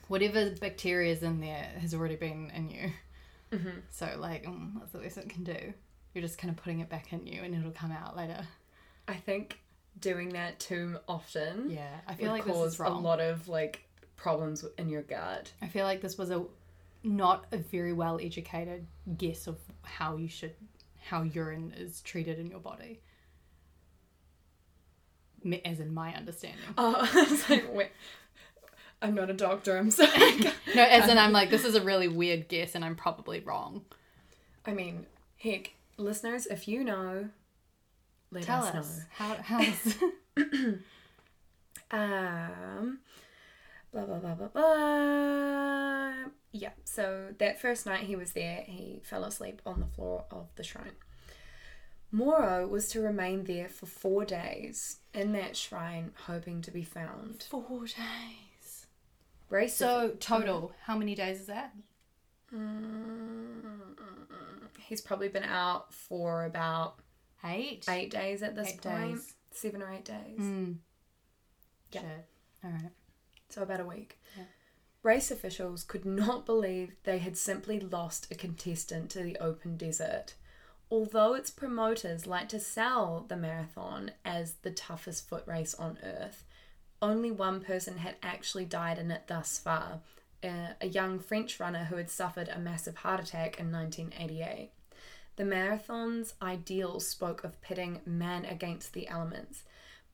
whatever bacteria is in there has already been in you. Mm-hmm. So, like, mm, that's the least it can do. You're just kind of putting it back in you and it'll come out later. I think doing that too often Yeah, I feel like this cause a lot of like problems in your gut. I feel like this was a not a very well educated guess of how you should how urine is treated in your body. As in my understanding. Oh, like wait, I'm not a doctor. I'm sorry. No, as in I'm like this is a really weird guess and I'm probably wrong. I mean, heck, listeners, if you know, let Tell us, us how how's know. Um, blah blah blah blah blah. Yeah. So that first night he was there, he fell asleep on the floor of the shrine. Mauro was to remain there for four days in that shrine, hoping to be found. four days. Race So total, how many days is that? Mm, he's probably been out for about Eight. eight days at this Eight point. days. Seven or eight days. Mm. Yeah. Shit. All right. So about a week. Yeah. Race officials could not believe they had simply lost a contestant to the open desert. Although its promoters like to sell the marathon as the toughest foot race on earth, only one person had actually died in it thus far a young French runner who had suffered a massive heart attack in 1988. The marathon's ideals spoke of pitting man against the elements,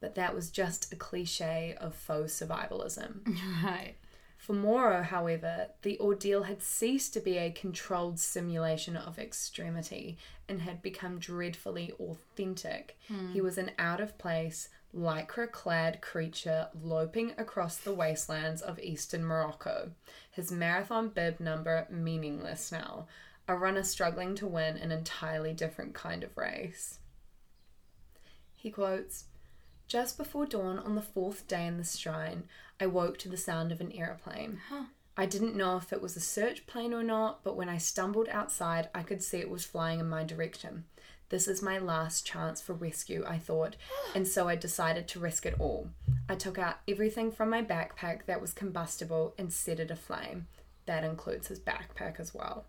but that was just a cliche of faux survivalism. Right. For Mauro, however, the ordeal had ceased to be a controlled simulation of extremity and had become dreadfully authentic. Hmm. He was an out of place, lycra clad creature loping across the wastelands of eastern Morocco, his marathon bib number meaningless now, a runner struggling to win an entirely different kind of race. He quotes, just before dawn on the fourth day in the shrine, I woke to the sound of an aeroplane. I didn't know if it was a search plane or not, but when I stumbled outside, I could see it was flying in my direction. This is my last chance for rescue, I thought, and so I decided to risk it all. I took out everything from my backpack that was combustible and set it aflame. That includes his backpack as well.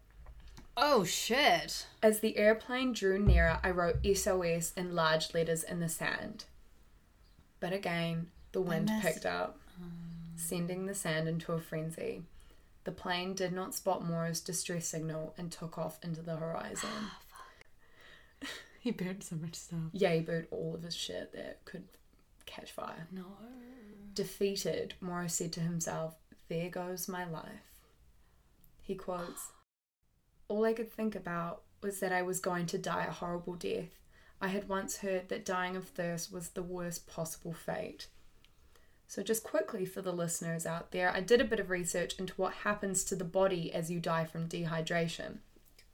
Oh shit. As the airplane drew nearer, I wrote SOS in large letters in the sand. But again, the wind missed- picked up, sending the sand into a frenzy. The plane did not spot Mauro's distress signal and took off into the horizon. Ah, he burned so much stuff. yeah, he burned all of his shit that could catch fire. No. Defeated, Mauro said to himself, There goes my life. He quotes, All I could think about was that I was going to die a horrible death. I had once heard that dying of thirst was the worst possible fate. So, just quickly for the listeners out there, I did a bit of research into what happens to the body as you die from dehydration.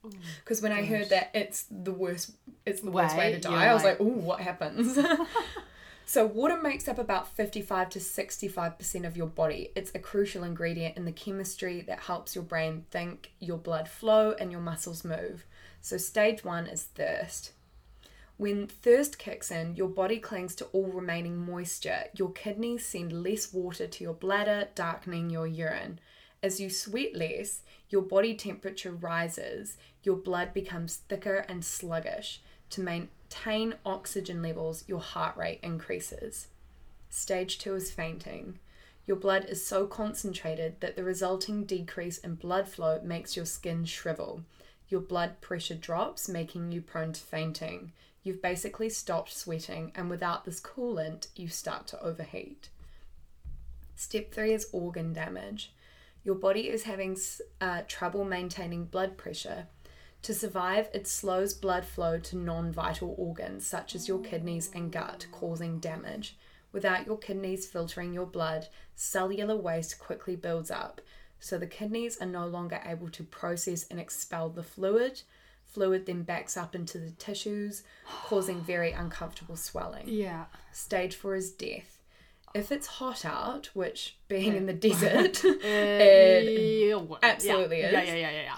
Oh, because when I heard that it's the worst, it's the worst way Way, to die, I was like- like, "Ooh, what happens?" So, water makes up about 55 to 65% of your body. It's a crucial ingredient in the chemistry that helps your brain think, your blood flow, and your muscles move. So, stage one is thirst. When thirst kicks in, your body clings to all remaining moisture. Your kidneys send less water to your bladder, darkening your urine. As you sweat less, your body temperature rises, your blood becomes thicker and sluggish. To maintain oxygen levels, your heart rate increases. Stage two is fainting. Your blood is so concentrated that the resulting decrease in blood flow makes your skin shrivel. Your blood pressure drops, making you prone to fainting. You've basically stopped sweating, and without this coolant, you start to overheat. Step three is organ damage. Your body is having uh, trouble maintaining blood pressure. To survive, it slows blood flow to non vital organs such as your kidneys and gut, causing damage. Without your kidneys filtering your blood, cellular waste quickly builds up, so the kidneys are no longer able to process and expel the fluid. Fluid then backs up into the tissues, causing very uncomfortable swelling. Yeah. Stage four is death. If it's hot out, which being eh. in the desert, eh, It absolutely yeah. is. Yeah, yeah, yeah, yeah, yeah.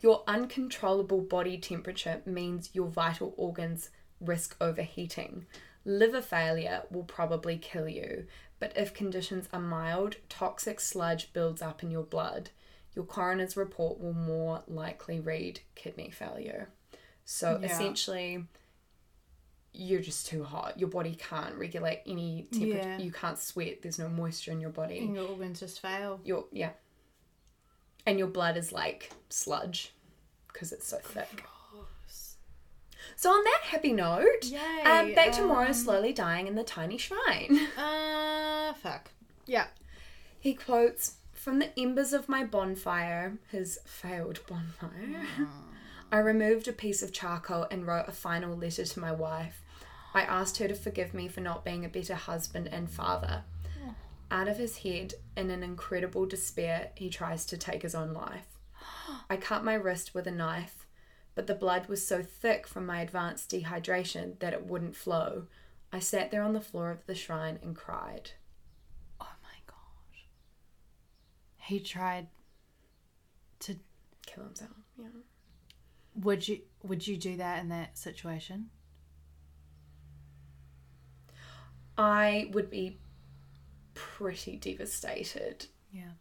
Your uncontrollable body temperature means your vital organs risk overheating. Liver failure will probably kill you, but if conditions are mild, toxic sludge builds up in your blood. Your coroner's report will more likely read kidney failure. So Yeah. essentially, you're just too hot. Your body can't regulate any temperature. Yeah. You can't sweat. There's no moisture in your body. And your organs just fail. Your yeah, and your blood is like sludge because it's so thick. So on that happy note, Yay, um, back to Mauro um, slowly dying in the tiny shrine. Uh, fuck. Yeah. He quotes from the embers of my bonfire, his failed bonfire. I removed a piece of charcoal and wrote a final letter to my wife. I asked her to forgive me for not being a better husband and father. Out of his head, in an incredible despair, he tries to take his own life. I cut my wrist with a knife, but the blood was so thick from my advanced dehydration that it wouldn't flow. I sat there on the floor of the shrine and cried. Oh my god. He tried to. Kill himself. Yeah. Would you Would you do that in that situation? I would be pretty devastated Yeah.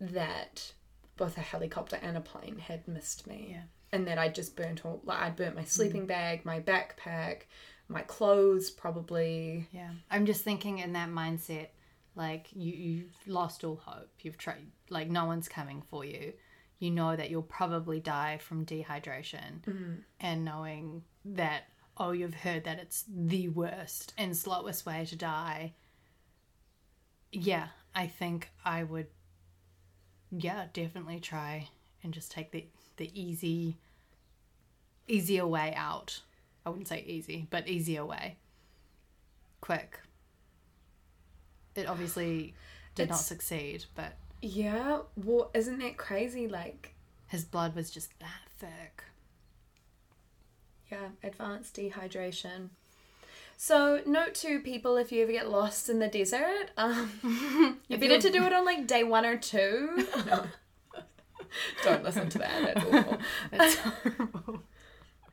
that both a helicopter and a plane had missed me. Yeah. And that I just burnt all like I burnt my mm. sleeping bag, my backpack, my clothes probably. Yeah. I'm just thinking in that mindset, like you you've lost all hope. You've tried, like no one's coming for you. You know that you'll probably die from dehydration, mm-hmm. and knowing that oh, you've heard that it's the worst and slowest way to die. Yeah, I think I would. Yeah, definitely try and just take the the easy, easier way out. I wouldn't say easy, but easier way. Quick. It obviously did not succeed, but Yeah, well isn't that crazy? Like his blood was just that thick. yeah, advanced dehydration. So note to people if you ever get lost in the desert, um you better to do it on like day one or two. No. Don't listen to that, that's awful. That's horrible.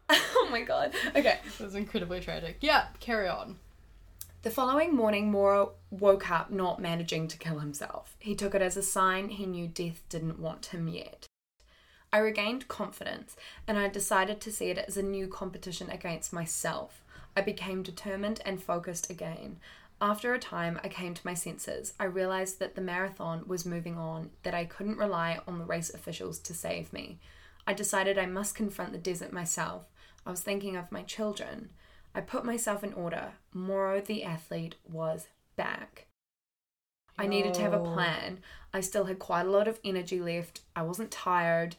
oh my god. Okay. It was incredibly tragic. Yeah, carry on. The following morning, Mauro woke up not managing to kill himself. He took it as a sign he knew death didn't want him yet. I regained confidence and I decided to see it as a new competition against myself. I became determined and focused again. After a time, I came to my senses. I realized that the marathon was moving on, that I couldn't rely on the race officials to save me. I decided I must confront the desert myself. I was thinking of my children. I put myself in order. Mauro the athlete was back. I needed to have a plan. I still had quite a lot of energy left. I wasn't tired.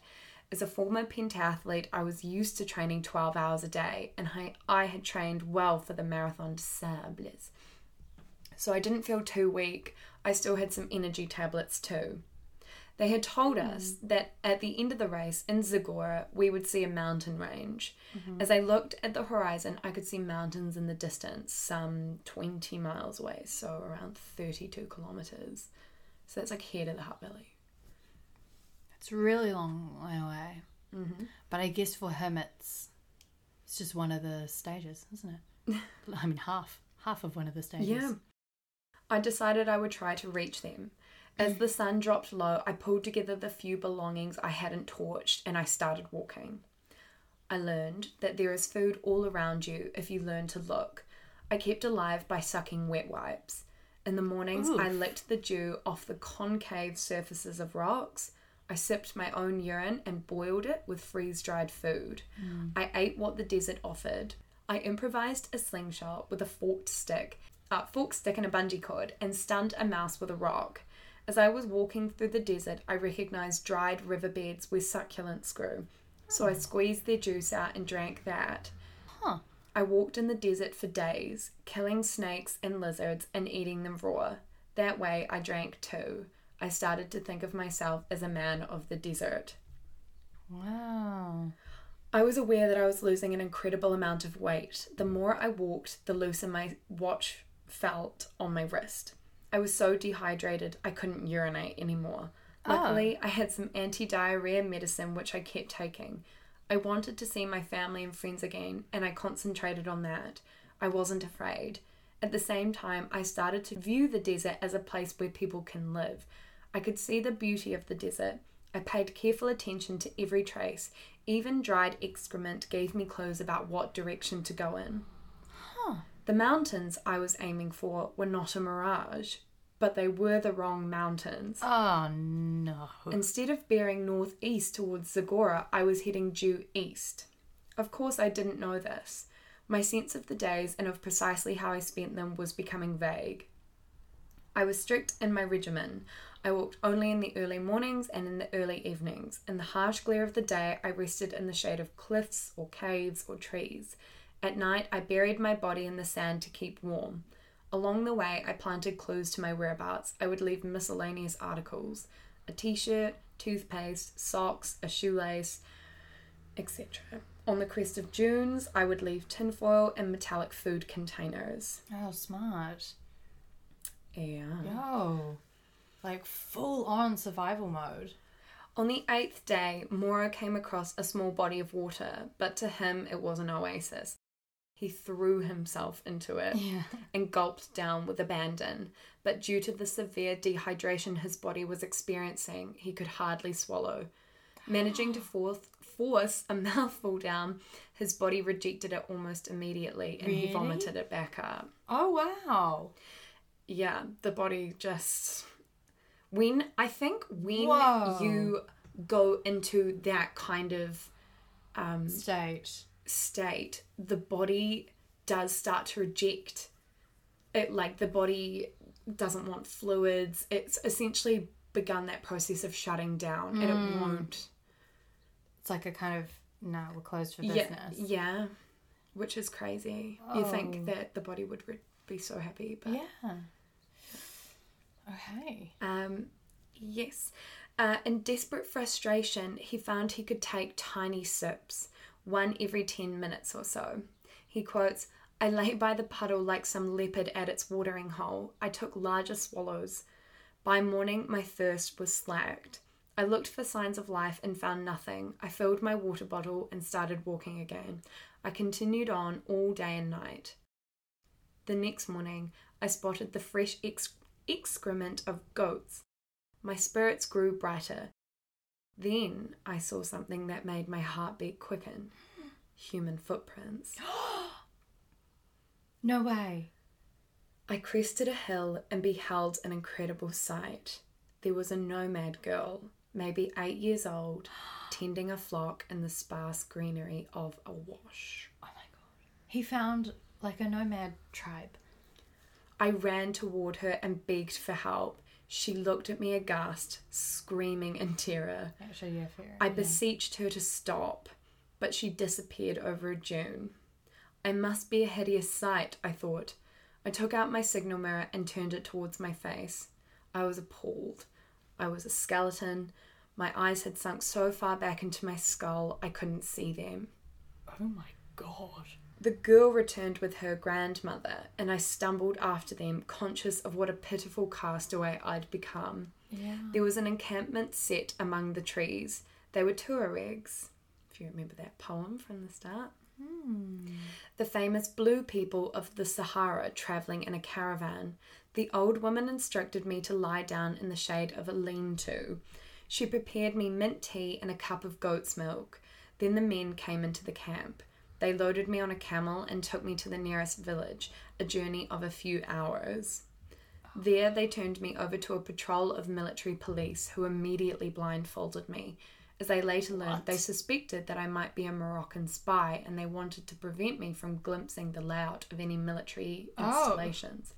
As a former pentathlete, I was used to training 12 hours a day, and I, I had trained well for the Marathon des Sables. So I didn't feel too weak. I still had some energy tablets too. They had told mm-hmm. us that at the end of the race in Zagora, we would see a mountain range. Mm-hmm. As I looked at the horizon, I could see mountains in the distance, some 20 miles away, so around 32 kilometers. So that's like head of the Hutt Valley. It's a really long way away. Mm-hmm. But I guess for him, it's it's just one of the stages, isn't it? I mean, half half of one of the stages. Yeah. I decided I would try to reach them. As the sun dropped low, I pulled together the few belongings I hadn't torched and I started walking. I learned that there is food all around you if you learn to look. I kept alive by sucking wet wipes. In the mornings, I licked the dew off the concave surfaces of rocks. I sipped my own urine and boiled it with freeze dried food. Mm. I ate what the desert offered. I improvised a slingshot with a forked stick, a forked stick and a bungee cord, and stunned a mouse with a rock. As I was walking through the desert, I recognized dried riverbeds where succulents grew. So I hmm. squeezed their juice out and drank that. Huh. I walked in the desert for days, killing snakes and lizards and eating them raw. That way, I drank too. I started to think of myself as a man of the desert. Wow. I was aware that I was losing an incredible amount of weight. The more I walked, the looser my watch felt on my wrist. I was so dehydrated I couldn't urinate anymore. Ah. Luckily, I had some anti diarrhea medicine which I kept taking. I wanted to see my family and friends again, and I concentrated on that. I wasn't afraid. At the same time, I started to view the desert as a place where people can live. I could see the beauty of the desert. I paid careful attention to every trace. Even dried excrement gave me clues about what direction to go in. The mountains I was aiming for were not a mirage, but they were the wrong mountains. Oh no. Instead of bearing northeast towards Zagora, I was heading due east. Of course, I didn't know this. My sense of the days and of precisely how I spent them was becoming vague. I was strict in my regimen. I walked only in the early mornings and in the early evenings. In the harsh glare of the day, I rested in the shade of cliffs or caves or trees. At night, I buried my body in the sand to keep warm. Along the way, I planted clues to my whereabouts. I would leave miscellaneous articles a t shirt, toothpaste, socks, a shoelace, etc. On the crest of dunes, I would leave tinfoil and metallic food containers. Oh, smart. Yeah. Yo. Like full on survival mode. On the eighth day, Mauro came across a small body of water, but to him it was an oasis. He threw himself into it Yeah. and gulped down with abandon, but due to the severe dehydration his body was experiencing, he could hardly swallow. Managing to force, force a mouthful down, his body rejected it almost immediately and he vomited it back up. Oh wow. Yeah, the body just. When I think when Whoa. you go into that kind of um, State. state, the body does start to reject it. Like the body doesn't want fluids. It's essentially begun that process of shutting down, and Mm. it won't. It's like a kind of no, we're closed for business. yeah, which is crazy. You Oh. think that the body would re- be so happy, but Yeah. Okay. Um, yes. Uh, in desperate frustration, he found he could take tiny sips, one every 10 minutes or so. He quotes, I lay by the puddle like some leopard at its watering hole. I took larger swallows. By morning, my thirst was slacked. I looked for signs of life and found nothing. I filled my water bottle and started walking again. I continued on all day and night. The next morning, I spotted the fresh ex- excrement of goats. My spirits grew brighter. Then I saw something that made my heartbeat quicken human footprints. No way. I crested a hill and beheld an incredible sight. There was a nomad girl, maybe eight years old, tending a flock in the sparse greenery of a wash. Oh my god. He found like a nomad tribe. I ran toward her and begged for help. She looked at me aghast, screaming in terror. Actually, yeah, fair. I yeah. beseeched her to stop, but she disappeared over a dune. I must be a hideous sight, I thought. I took out my signal mirror and turned it towards my face. I was appalled. I was a skeleton. My eyes had sunk so far back into my skull I couldn't see them. Oh my god. The girl returned with her grandmother, and I stumbled after them, conscious of what a pitiful castaway I'd become. Yeah. There was an encampment set among the trees. They were Tuaregs, if you remember that poem from the start. Hmm. The famous blue people of the Sahara travelling in a caravan. The old woman instructed me to lie down in the shade of a lean to. She prepared me mint tea and a cup of goat's milk. Then the men came into the camp. They loaded me on a camel and took me to the nearest village, a journey of a few hours. There, they turned me over to a patrol of military police who immediately blindfolded me. As I later learned, they suspected that I might be a Moroccan spy and they wanted to prevent me from glimpsing the layout of any military Oh. installations.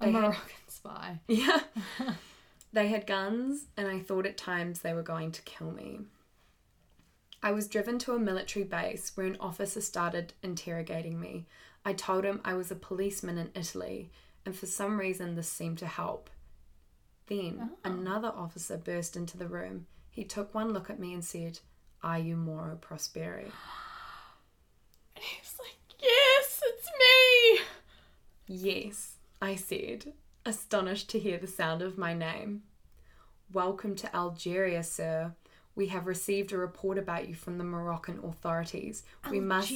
A They had- Moroccan spy. Yeah. they had guns, and I thought at times they were going to kill me. I was driven to a military base where an officer started interrogating me. I told him I was a policeman in Italy, and for some reason this seemed to help. Then oh. another officer burst into the room. He took one look at me and said, Are you Mauro Prosperi? And he was like, Yes, it's me. Yes, I said, astonished to hear the sound of my name. Welcome to Algeria, sir. We have received a report about you from the Moroccan authorities. We must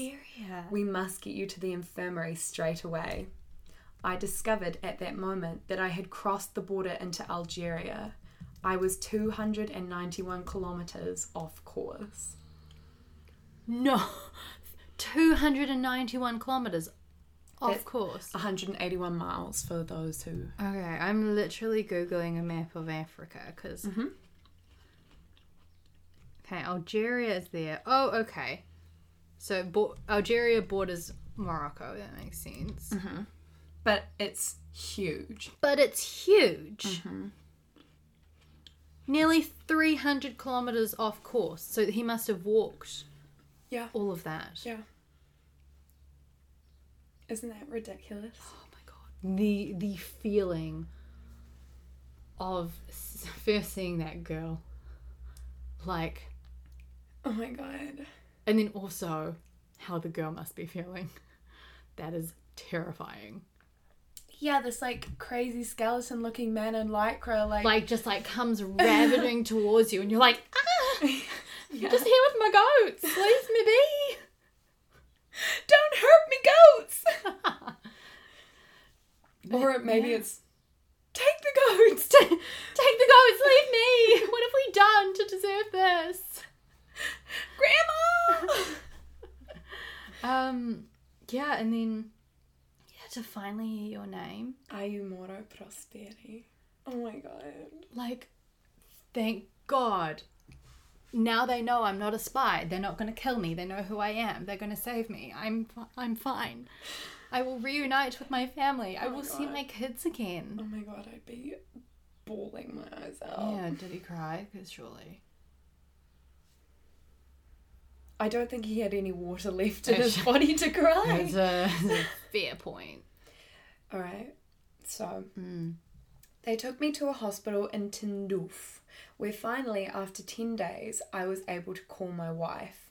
we must get you to the infirmary straight away. I discovered at that moment that I had crossed the border into Algeria. I was 291 kilometers off course. No. 291 kilometers. Of That- course. 181 miles for those who. Okay, I'm literally Googling a map of Africa because. Mhm. Okay, Algeria is there. Oh, okay. So bo- Algeria borders Morocco. That makes sense. Mm-hmm. But it's huge. But it's huge. Mm-hmm. Nearly 300 kilometers off course. So he must have walked Yeah. all of that. Yeah. Isn't that ridiculous? Oh my god. The the feeling of first seeing that girl, like, Oh my god. and then also how the girl must be feeling. That is terrifying. Yeah, this like crazy skeleton looking man in lycra, like, Like, just like comes ravaging towards you, and you're like, ah, Yeah. just here with my goats. Leave me be. don't hurt me goats. or maybe yeah. it's take the goats. Take the goats, leave me. What have we done to deserve this? Grandma. Um, yeah, and then yeah, to finally hear your name, Are you Mauro Prosperi? Oh my god. like, thank God. Now they know I'm not a spy. They're not going to kill me. They know who I am. They're going to save me. I'm I'm fine. I will reunite with my family. I Oh my will see my kids again. Oh my god, I'd be bawling my eyes out. Yeah, did he cry? Because surely. I don't think he had any water left in his body to cry. That's a, that's a fair point. Alright, so Mm. They took me to a hospital in Tindouf, where finally, after 10 days, I was able to call my wife.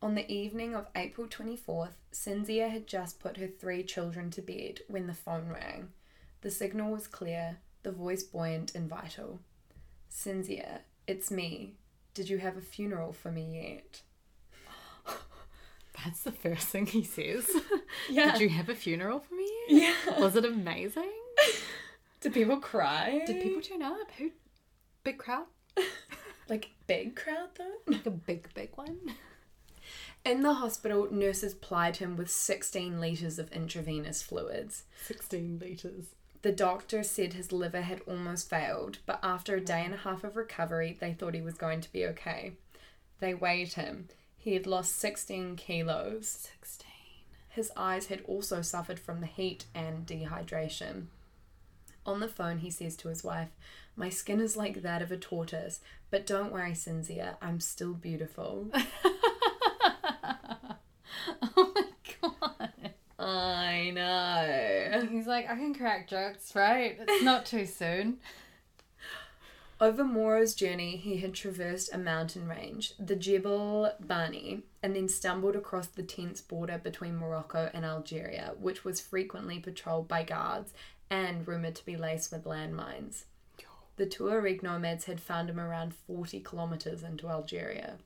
On the evening of April 24th, Cynthia had just put her three children to bed when the phone rang. The signal was clear, the voice buoyant and vital. Cynthia, it's me. Did you have a funeral for me yet? That's the first thing he says. Yeah. Did you have a funeral for me? Yeah. Was it amazing? Did people cry? Did people turn up? Who? Big crowd? Like, big crowd though? Like a big, big one? In the hospital, nurses plied him with 16 litres of intravenous fluids. 16 litres. The doctor said his liver had almost failed, but after a day and a half of recovery, they thought he was going to be okay. They weighed him. He had lost 16 kilos. 16. His eyes had also suffered from the heat and dehydration. On the phone, he says to his wife, My skin is like that of a tortoise, but don't worry, Cynthia, I'm still beautiful. oh my god. I know. He's like, I can crack jokes, right? It's not too soon. Over Mauro's journey, he had traversed a mountain range, the Jebel Bani, and then stumbled across the tense border between Morocco and Algeria, which was frequently patrolled by guards and rumoured to be laced with landmines. The Tuareg nomads had found him around 40 kilometres into Algeria.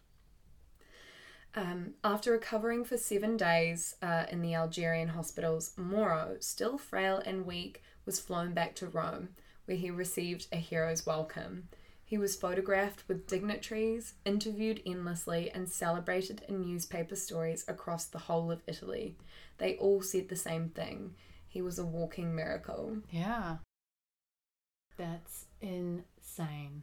Um, after recovering for seven days uh, in the Algerian hospitals, Mauro, still frail and weak, was flown back to Rome, where he received a hero's welcome. He was photographed with dignitaries, interviewed endlessly, and celebrated in newspaper stories across the whole of Italy. They all said the same thing he was a walking miracle. Yeah. That's insane.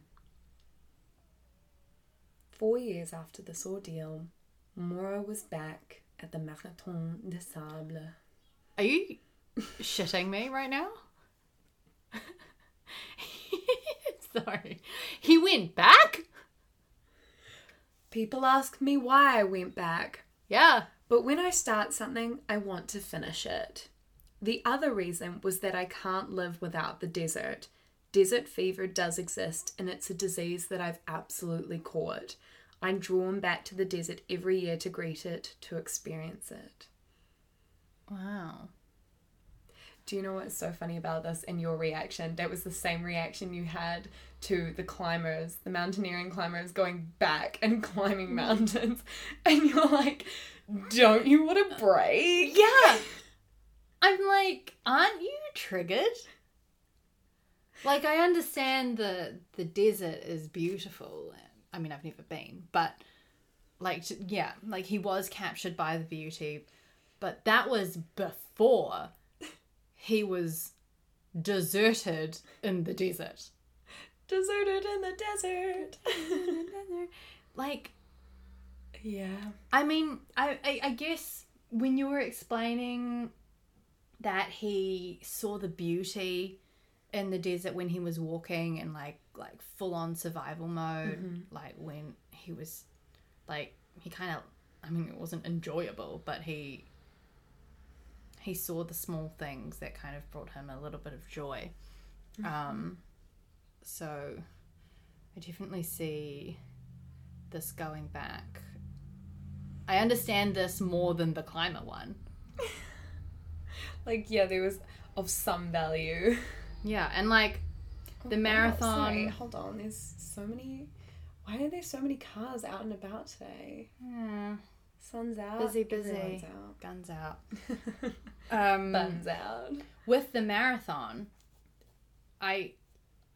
Four years after this ordeal, Mauro was back at the Marathon des Sables. Are you shitting me right now? Sorry. He went back? People ask me why I went back. Yeah. But when I start something, I want to finish it. The other reason was that I can't live without the desert. Desert fever does exist, and it's a disease that I've absolutely caught. I'm drawn back to the desert every year to greet it, to experience it. Wow. Do you know what's so funny about this and your reaction? That was the same reaction you had to the climbers, the mountaineering climbers going back and climbing mm. mountains. And you're like, don't you want a break? Yeah. I'm like, aren't you triggered? Like I understand the the desert is beautiful. I mean, I've never been, but like yeah, like he was captured by the beauty, but that was before he was deserted in the desert. Deserted in the desert. like yeah. I mean, I, I I guess when you were explaining that he saw the beauty in the desert when he was walking in like like full on survival mode Mm-hmm. like when he was like he kind of i mean it wasn't enjoyable but he he saw the small things that kind of brought him a little bit of joy Mm-hmm. um so i definitely see this going back i understand this more than the climber one Like, yeah, there was of some value. yeah and like the Oh, marathon sorry, hold on. There's so many. Why are there so many cars out and about today? Hmm, Sun's out. Busy, busy. guns out Guns out. um Buns out. with the marathon i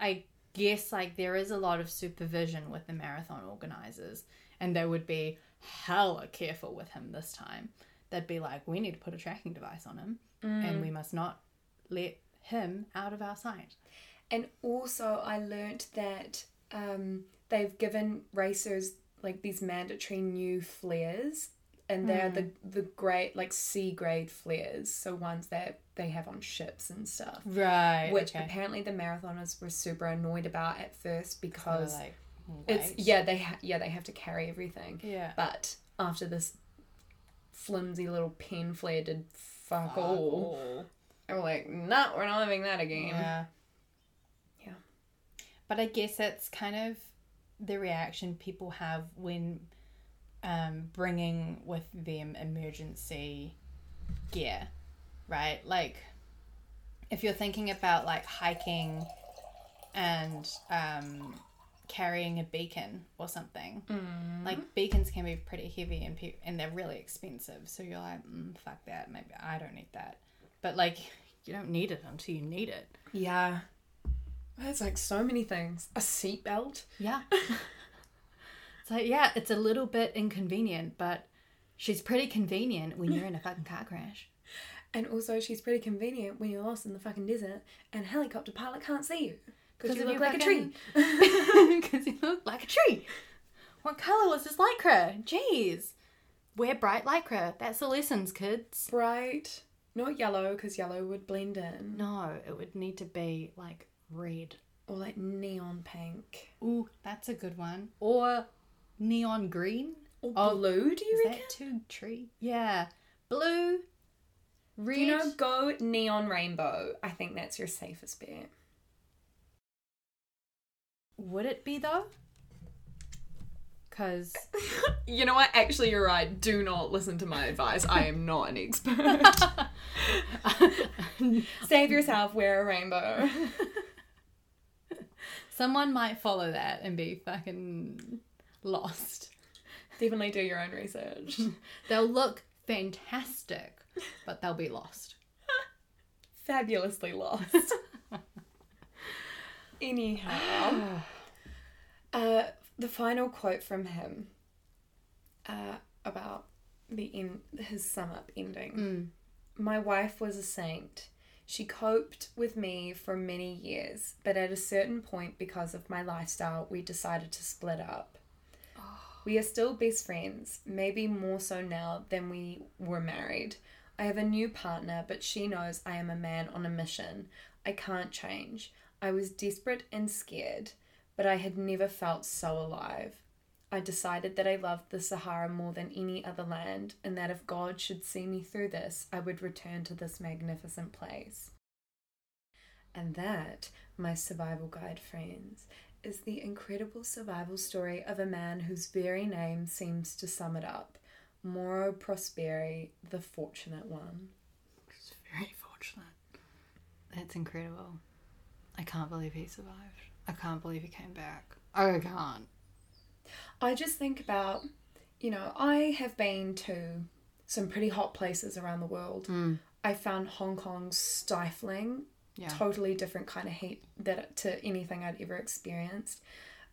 i guess like there is a lot of supervision with the marathon organizers and they would be hella careful with him this time they'd be like we need to put a tracking device on him and we must not let him out of our sight And also, I learnt that um, they've given racers like these mandatory new flares, and they're the mm. the great like C grade flares, so ones that they have on ships and stuff. right Which apparently the marathoners were super annoyed about at first because like it's yeah they ha- yeah they have to carry everything. yeah But after this flimsy little pen flare did fuck, Fuck all, all. I'm like, no, we're not having that again. Yeah. Yeah. But I guess that's kind of the reaction people have when um, bringing with them emergency gear, right? Like, if you're thinking about like hiking and um, carrying a beacon or something, like beacons can be pretty heavy and pe- and they're really expensive. So you're like, mm, fuck that. Maybe I don't need that. But like, you don't need it until you need it. Yeah. There's like so many things. A seatbelt. Yeah. so yeah, it's a little bit inconvenient, but she's pretty convenient when you're in a fucking car crash. And also, she's pretty convenient when you're lost in the fucking desert and a helicopter pilot can't see you because you look like a tree. Because you look like a tree. What color was this lycra? Jeez. Wear bright lycra. That's the lessons, kids. Bright, not yellow because yellow would blend in, No, it would need to be like red. or like neon pink Ooh, that's a good one. Or neon green. or Oh, blue. Do you Is reckon? that too tree? Yeah. Blue. Red. You know, go neon rainbow. I think that's your safest bet. Would it be though? Because You know what? Actually, you're right. Do not listen to my advice. I am not an expert. Save yourself. Wear a rainbow. someone might follow that and be fucking lost. Definitely do your own research. They'll look fantastic, but they'll be lost. Fabulously lost. Anyhow, uh, the final quote from him uh, about the end, his sum up ending. My wife was a saint. She coped with me for many years, but at a certain point, because of my lifestyle, we decided to split up. We are still best friends, maybe more so now than we were married. I have a new partner, but she knows I am a man on a mission. I can't change. I was desperate and scared, but I had never felt so alive. I decided that I loved the Sahara more than any other land, and that if God should see me through this, I would return to this magnificent place. And that, my survival guide friends, is the incredible survival story of a man whose very name seems to sum it up Mauro Prosperi, the fortunate one. It's very fortunate. That's incredible. I can't believe he survived. I can't believe he came back. I can't. I just think about, you know, I have been to some pretty hot places around the world. Mm. I found Hong Kong stifling, Yeah. totally different kind of heat that to anything I'd ever experienced.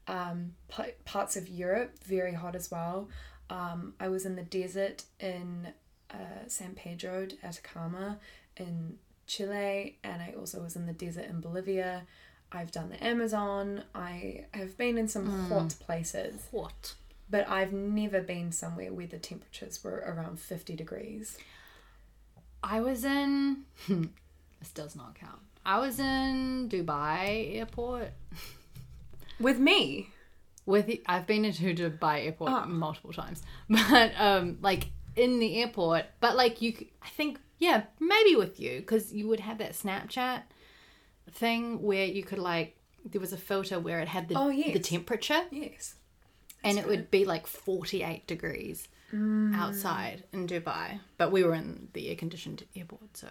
Um, p- parts of Europe very hot as well. Um, I was in the desert in uh, San Pedro de Atacama in Chile, and I also was in the desert in Bolivia. I've done the Amazon. I have been in some hot places, What? but I've never been somewhere where the temperatures were around 50 degrees. I was in. this does not count. I was in Dubai airport With me? with. I've been into Dubai airport Oh. multiple times, but um, like in the airport. But like you, I think yeah, maybe with you because you would have that Snapchat thing where you could like there was a filter where it had the Oh, yes. the temperature Yes. and it would be like 48 degrees outside in Dubai. But we were in the air conditioned airport, so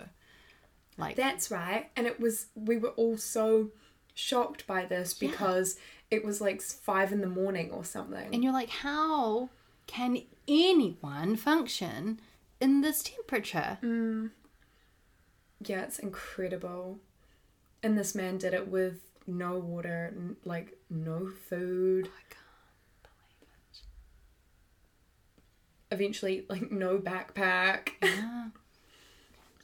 like That's right. And it was, we were all so shocked by this because it was like five in the morning or something. and you're like, how can anyone function in this temperature? Mm. yeah, it's incredible. And this man did it with no water, n- like no food. I can't believe it. Eventually, like no backpack. Yeah.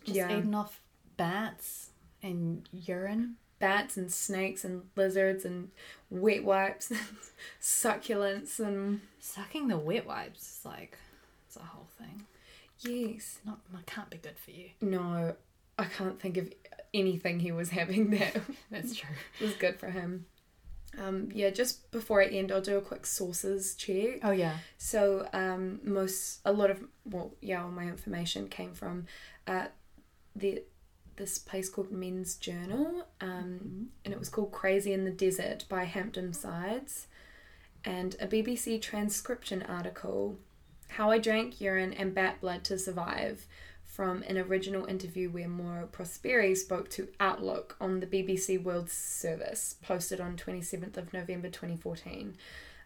Just Yeah. eating off bats and urine. Bats and snakes and lizards and wet wipes, and succulents and Sucking the wet wipes is like it's a whole thing. yes. Not can't be good for you. No, I can't think of anything he was having that That's true. was good for him. Um, yeah, just before I end, I'll do a quick sources check. Oh yeah. So um, most, a lot of, well, yeah, all my information came from uh, the this place called Men's Journal, um, and it was called Crazy in the Desert by Hampton Sides, and a BBC transcription article, How I Drank Urine and Bat Blood to Survive, from an original interview where Mauro Prosperi spoke to Outlook on the BBC World Service, posted on 27th of November 2014.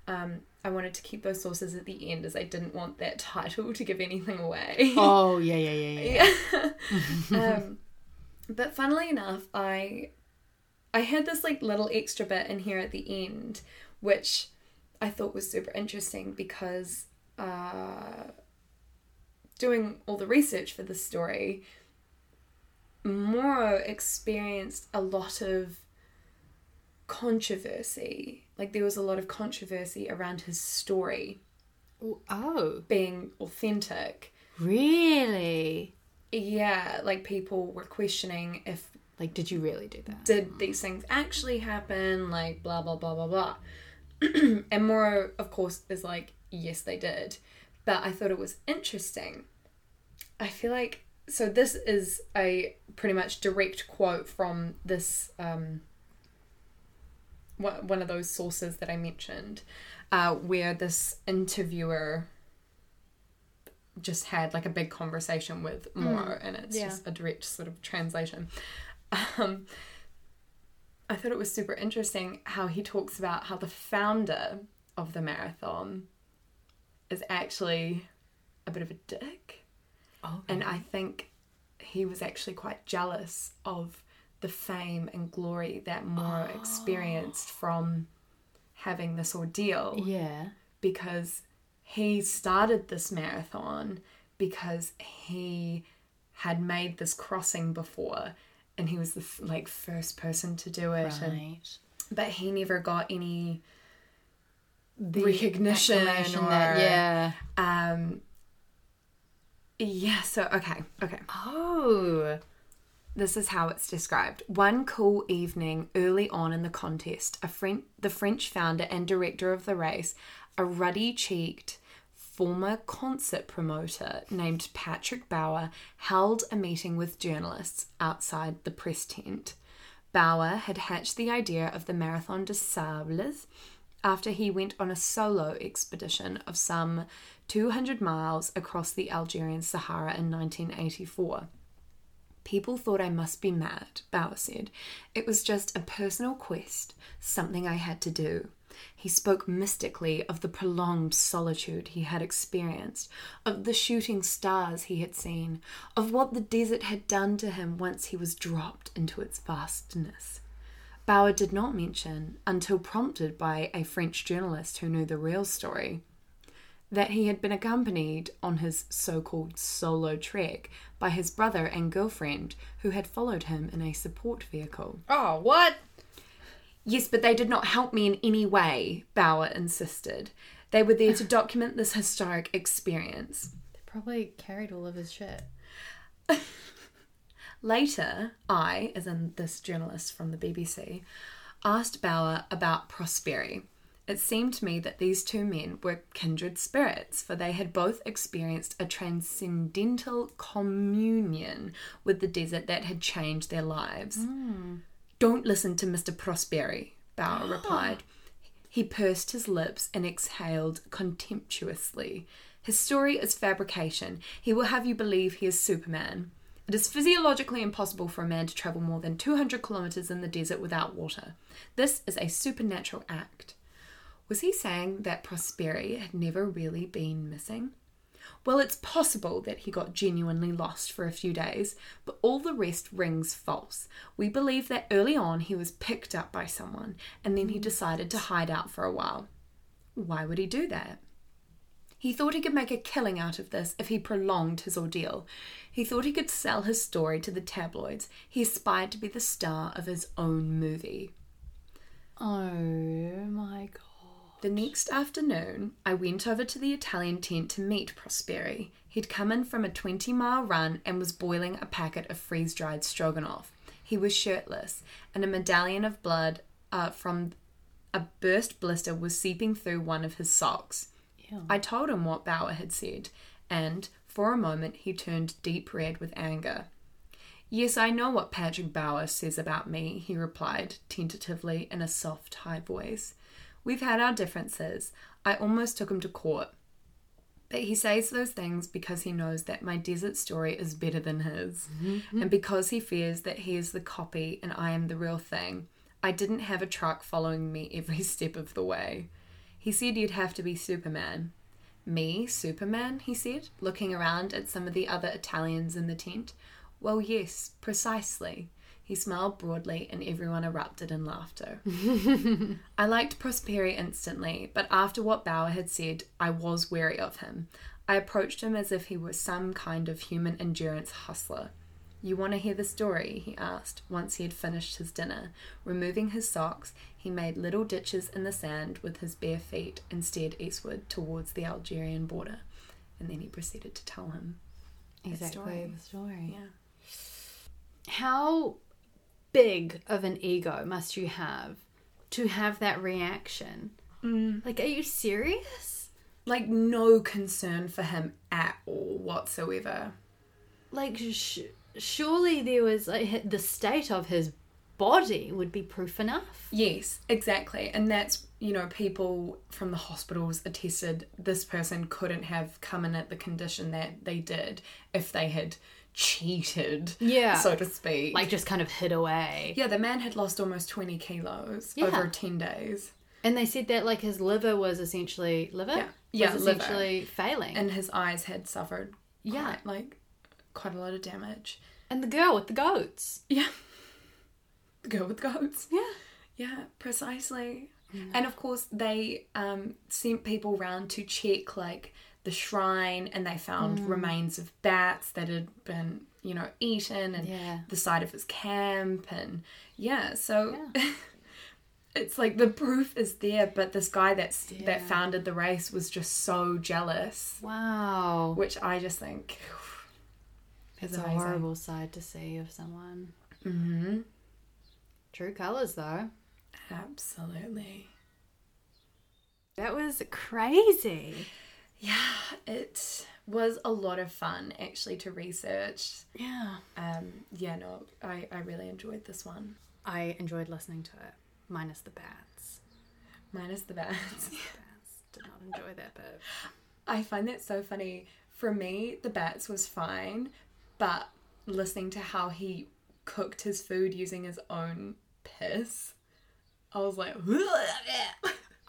Um, I wanted to keep those sources at the end as I didn't want that title to give anything away. Oh yeah yeah yeah yeah. Yeah. um, but funnily enough, I I had this like little extra bit in here at the end, which I thought was super interesting because uh, doing all the research for this story, Mauro experienced a lot of controversy. Like there was a lot of controversy around his story Oh being authentic. really? Yeah, like people were questioning if Like, did you really do that? did these things actually happen, like blah blah blah blah blah. and Mauro, of course, is like, yes, they did. But I thought it was interesting. I feel like so this is a pretty much direct quote from this um one one of those sources that I mentioned, uh, where this interviewer just had like a big conversation with Mauro, and it's yeah. just a direct sort of translation. Um, I thought it was super interesting how he talks about how the founder of the marathon is actually a bit of a dick. Oh, And I think he was actually quite jealous of the fame and glory that Mauro experienced from having this ordeal yeah. because he started this marathon because he had made this crossing before and he was the f- like first person to do it and, Right. but he never got any The recognition or that- yeah. um yeah so okay okay Oh. This is how it's described. One cool evening early on in the contest, a French, the French founder and director of the race a ruddy cheeked former concert promoter named Patrick Bauer held a meeting with journalists outside the press tent. Bauer had hatched the idea of the Marathon des Sables after he went on a solo expedition of some 200 miles across the Algerian Sahara in 1984. People thought I must be mad, Bauer said. It was just a personal quest, something I had to do. He spoke mystically of the prolonged solitude he had experienced, of the shooting stars he had seen, of what the desert had done to him once he was dropped into its vastness. Bauer did not mention, until prompted by a French journalist who knew the real story, that he had been accompanied on his so called solo trek by his brother and girlfriend who had followed him in a support vehicle. Oh, what? Yes, but they did not help me in any way, Bauer insisted. They were there to document this historic experience. They probably carried all of his shit. Later, I, as in this journalist from the BBC, asked Bauer about Prosperi. It seemed to me that these two men were kindred spirits, for they had both experienced a transcendental communion with the desert that had changed their lives. Hmm. Don't listen to Mr. Prosperi, Bauer replied. He pursed his lips and exhaled contemptuously. His story is fabrication. He will have you believe he is Superman. It is physiologically impossible for a man to travel more than 200 kilometers in the desert without water. This is a supernatural act. Was he saying that Prosperi had never really been missing? Well, it's possible that he got genuinely lost for a few days, but all the rest rings false. We believe that early on he was picked up by someone and then he mm. decided to hide out for a while. Why would he do that? He thought he could make a killing out of this if he prolonged his ordeal. He thought he could sell his story to the tabloids. He aspired to be the star of his own movie. Oh my god. The next afternoon, I went over to the Italian tent to meet Prosperi. He'd come in from a 20 mile run and was boiling a packet of freeze dried stroganoff. He was shirtless, and a medallion of blood uh, from a burst blister was seeping through one of his socks. Ew. I told him what Bauer had said, and for a moment he turned deep red with anger. Yes, I know what Patrick Bauer says about me, he replied tentatively in a soft, high voice. We've had our differences. I almost took him to court. But he says those things because he knows that my desert story is better than his, mm-hmm. and because he fears that he is the copy and I am the real thing. I didn't have a truck following me every step of the way. He said you'd have to be Superman. Me, Superman? he said, looking around at some of the other Italians in the tent. Well, yes, precisely. He smiled broadly, and everyone erupted in laughter. I liked Prosperi instantly, but after what Bauer had said, I was wary of him. I approached him as if he were some kind of human endurance hustler. You want to hear the story? he asked, once he had finished his dinner. Removing his socks, he made little ditches in the sand with his bare feet and stared eastward towards the Algerian border. And then he proceeded to tell him his Exactly story. the story. Yeah. How big of an ego must you have to have that reaction? Mm. Like, are you serious? Like, no concern for him at all whatsoever. Like, sh- surely there was like the state of his body would be proof enough. Yes, exactly. And that's, you know, people from the hospitals attested this person couldn't have come in at the condition that they did if they had cheated, Yeah. so to speak. Like, just kind of hid away. yeah, the man had lost almost 20 kilos Yeah. over 10 days. And they said that like his liver was essentially liver. Yeah. Yeah, was liver. essentially failing. And his eyes had suffered Yeah. quite, like, quite a lot of damage. and the girl with the goats. Yeah. The girl with the goats. Yeah. Yeah, precisely. And of course, they um, sent people round to check like the shrine, and they found remains of bats that had been, you know, eaten, and Yeah. the site of his camp, and yeah. So it's like the proof is there, but this guy that's Yeah. that founded the race was just so jealous, Wow. which I just think is It's a horrible side to see of someone. Mm-hmm. True colours, though. Absolutely. That was crazy. Yeah, it was a lot of fun actually to research. Yeah. Um, yeah, no, I, I really enjoyed this one. I enjoyed listening to it, minus the bats. Minus the bats. The bats did not enjoy that bit. I find that so funny. For me, the bats was fine, but listening to how he cooked his food using his own piss, I was like,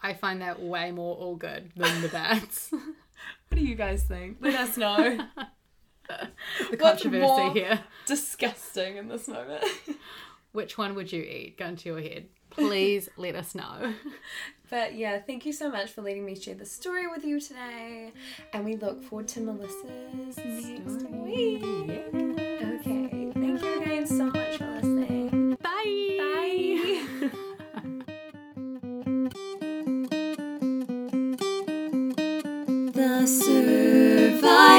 I find that way more all good than the bats. what do you guys think? Let us know. the controversy more- here. Disgusting in this moment. Which one would you eat? Go into your head. Please let us know. But yeah, thank you so much for letting me share the story with you today. And we look forward to Melissa's next week. Okay, thank you again so much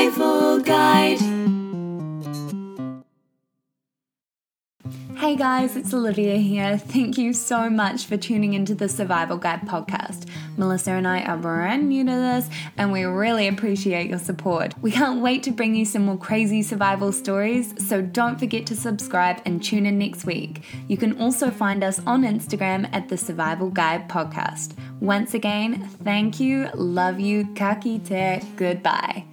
Survival Guide. Hey guys, it's Olivia here. Thank you so much for tuning into the Survival Guide podcast. Melissa and I are brand new to this and we really appreciate your support. We can't wait to bring you some more crazy survival stories, so don't forget to subscribe and tune in next week. You can also find us on Instagram at the Survival Guide podcast. Once again, thank you, love you, kakite, goodbye.